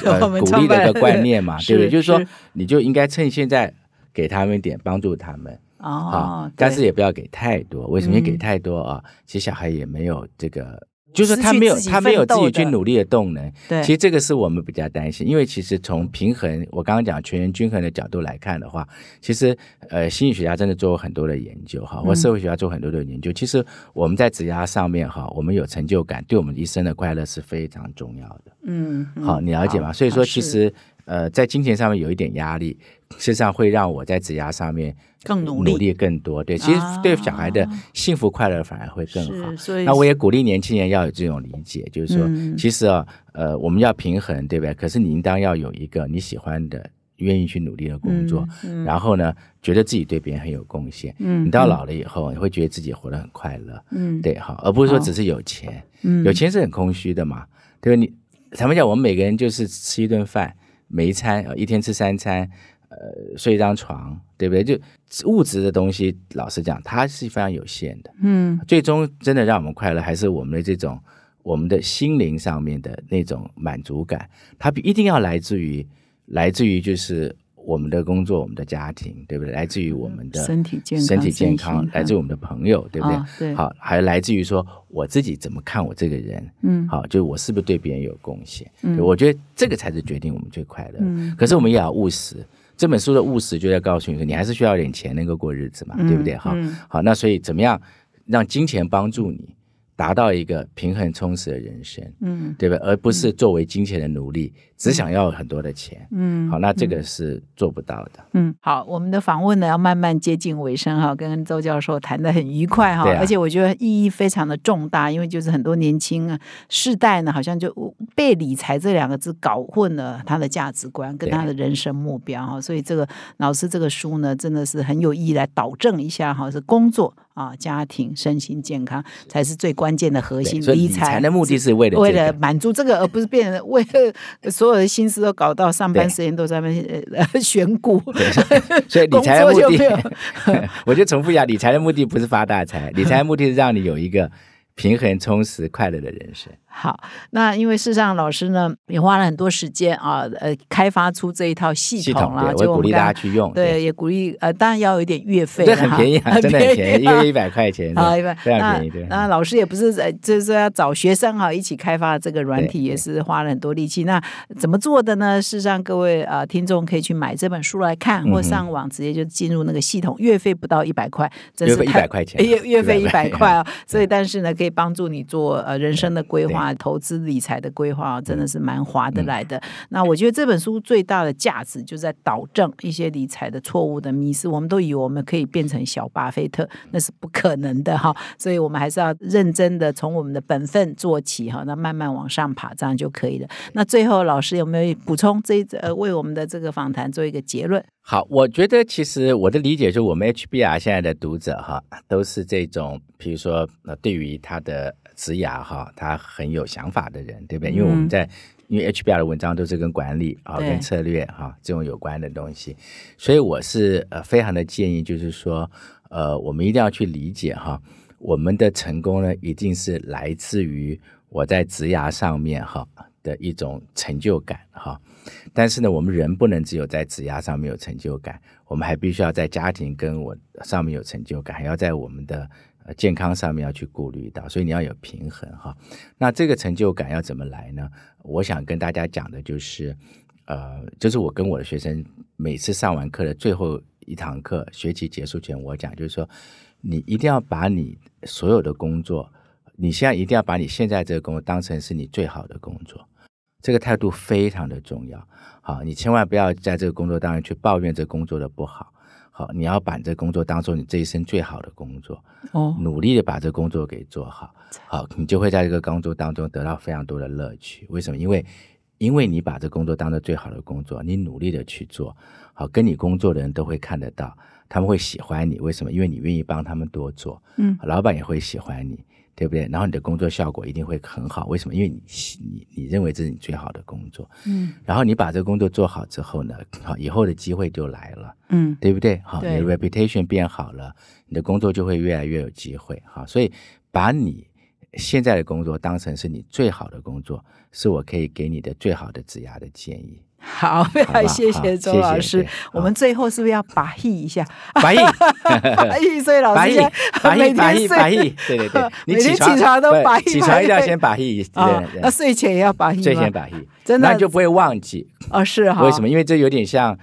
呃 (laughs) 鼓励的一个观念嘛，(laughs) 对不对？就是说，你就应该趁现在给他们一点帮助他们哦，但是也不要给太多。为什么给太多啊？其实小孩也没有这个。就是他没有，他没有自己去努力的动能。对，其实这个是我们比较担心，因为其实从平衡，我刚刚讲全员均衡的角度来看的话，其实呃，心理学家真的做过很多的研究哈，或社会学家做很多的研究。其实我们在职涯上面哈，我们有成就感，对我们一生的快乐是非常重要的。嗯，好，你了解吗？所以说，其实呃，在金钱上面有一点压力，事实上会让我在职涯上面更努力努力更多。对，其实对小孩的啊幸福快乐反而会更好是。所以那我也鼓励年轻人要有这种理解，就是说，嗯其实啊，呃，我们要平衡，对不对？可是你应当要有一个你喜欢的、愿意去努力的工作，嗯然后呢，觉得自己对别人很有贡献。嗯你到老了以后，你会觉得自己活得很快乐，嗯对，好，而不是说只是有钱，嗯有钱是很空虚的嘛，对吧？你坦白讲，我们每个人就是吃一顿饭，每一餐呃一天吃三餐，呃，睡一张床，对不对？就物质的东西，老实讲，它是非常有限的。嗯最终真的让我们快乐，还是我们的这种我们的心灵上面的那种满足感，它一定要来自于来自于就是我们的工作、我们的家庭，对不对？来自于我们的身体健康身体健康，来自于我们的朋友，对不对？啊对好，还来自于说我自己怎么看我这个人，嗯好，就是我是不是对别人有贡献？嗯我觉得这个才是决定我们最快乐的。嗯可是我们也要务实。这本书的务实就在告诉你说，你还是需要点钱能够过日子嘛，对不对？哈、嗯好，那所以怎么样让金钱帮助你达到一个平衡充实的人生，嗯对吧？而不是作为金钱的奴隶，只想要很多的钱。嗯好，那这个是做不到的。嗯，好，我们的访问呢要慢慢接近尾声哈，跟周教授谈得很愉快哈，啊而且我觉得意义非常的重大，因为就是很多年轻啊世代呢，好像就被理财这两个字搞混了他的价值观跟他的人生目标哈，所以这个老师这个书呢，真的是很有意义来导正一下哈，是工作啊、家庭、身心健康才是最关键的核心，理财财的目的是为了为这个。了满足这个，而不是变成为了所有的心思都搞到上班时间都在那边呃选股，所以理财的 (laughs) 目的，(laughs) (laughs) 我就重复一下，理财的目的不是发大财，理财的目的是让你有一个平衡、充实、快乐的人生。好，那因为事实上老师呢也花了很多时间啊，呃，开发出这一套系系统统啦，就，我鼓励大家去用。对，也鼓励呃，当然要有一点月费这啦，哈很便宜啊，(laughs) 真的很便宜，一个月一啊百块钱，(laughs) 啊，一百非常那便宜。对，那老师也不是呃，就是说要找学生哈一起开发这个软体，也是花了很多力气。那怎么做的呢？事实上，各位啊听众可以去买这本书来看，或上网直接就进入那个系统，月费不到一百块，真月费是太100块钱啊 (laughs) 月月费一百100块啊。所以，但是呢，可以帮助你做呃人生的规划、投资理财的规划，真的是蛮划得来的。那我觉得这本书最大的价值就在导正一些理财的错误的迷失。我们都以为我们可以变成小巴菲特，那是不可能的哈。所以我们还是要认真的从我们的本分做起哈，那慢慢往上爬，这样就可以了。那最后，老师有没有补充这一呃为我们的这个访谈做一个结论？好，我觉得其实我的理解就是，我们 HBR 现在的读者哈，都是这种，比如说呃，对于他的职涯哈，他很有想法的人，对不对？因为我们嗯在因为 HBR 的文章都是跟管理啊、跟策略哈这种有关的东西，所以我是呃非常的建议，就是说呃，我们一定要去理解哈，我们的成功呢，一定是来自于我在职涯上面哈的一种成就感哈。但是呢，我们人不能只有在职涯上面有成就感，我们还必须要在家庭跟我上面有成就感，还要在我们的呃健康上面要去顾虑到，所以你要有平衡哈。那这个成就感要怎么来呢？我想跟大家讲的就是，呃，就是我跟我的学生每次上完课的最后一堂课，学期结束前我讲，就是说，你一定要把你所有的工作，你现在一定要把你现在这个工作当成是你最好的工作。这个态度非常的重要。好，你千万不要在这个工作当中去抱怨这工作的不好。好，你要把你这工作当做你这一生最好的工作，哦，努力的把这工作给做好。好，你就会在这个工作当中得到非常多的乐趣。为什么？因为因为你把这工作当做最好的工作，你努力的去做，好，跟你工作的人都会看得到，他们会喜欢你。为什么？因为你愿意帮他们多做，嗯，老板也会喜欢你。对不对？然后你的工作效果一定会很好，为什么？因为你你你认为这是你最好的工作，嗯然后你把这个工作做好之后呢，好，以后的机会就来了，嗯对不对？好，你的 reputation 变好了，你的工作就会越来越有机会，好，所以把你现在的工作当成是你最好的工作，是我可以给你的最好的职涯的建议。好，非常谢谢周老师对。我们最后是不是要把戏一下？白毅，(laughs) 把戏，所以老师每天白毅，睡白毅，对对对，(laughs) 你每天床起床都把戏起床一定要先把戏，啊 (laughs) 对对，那睡前也要把戏吗？最先把戏，真的那你就不会忘记。哦，是哈。为什么？？因为这有点像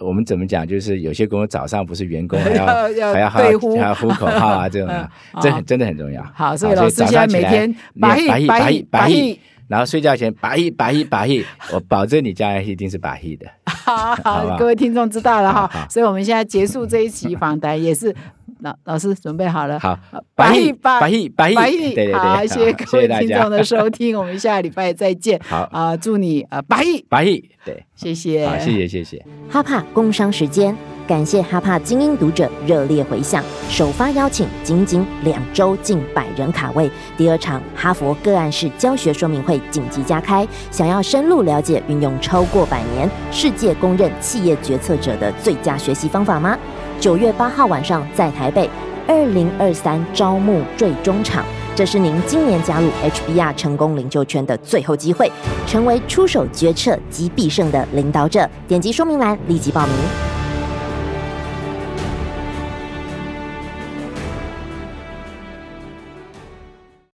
我们怎么讲，就是有些工作早上不是员工还要还要还对呼要还要呼口号啊，这种的嗯，这好很真的很重要。好，所以老师早现在每天把一把戏把把戏把把戏，然后睡觉前把一把一把一，我保证你将来一定是把一的。(laughs) 好好，各位听众知道了哈。所以我们现在结束这一期访谈，(laughs) 也是老老师准备好了。好，把一把一把一，对对对，好，谢谢各位听众的收听，我们下礼拜再见。(laughs) 好啊，祝你啊把一把一，对，谢谢，好，谢谢谢谢。哈帕工商时间。感谢哈帕精英读者热烈回响，首发邀请，仅仅两周近百人卡位。第二场哈佛个案式教学说明会紧急加开，想要深入了解运用超过百年、世界公认企业决策者的最佳学习方法吗？九月八号晚上在台北，二零二三招募最终场，这是您今年加入 HBR 成功领袖圈的最后机会，成为出手决策及必胜的领导者。点击说明栏立即报名。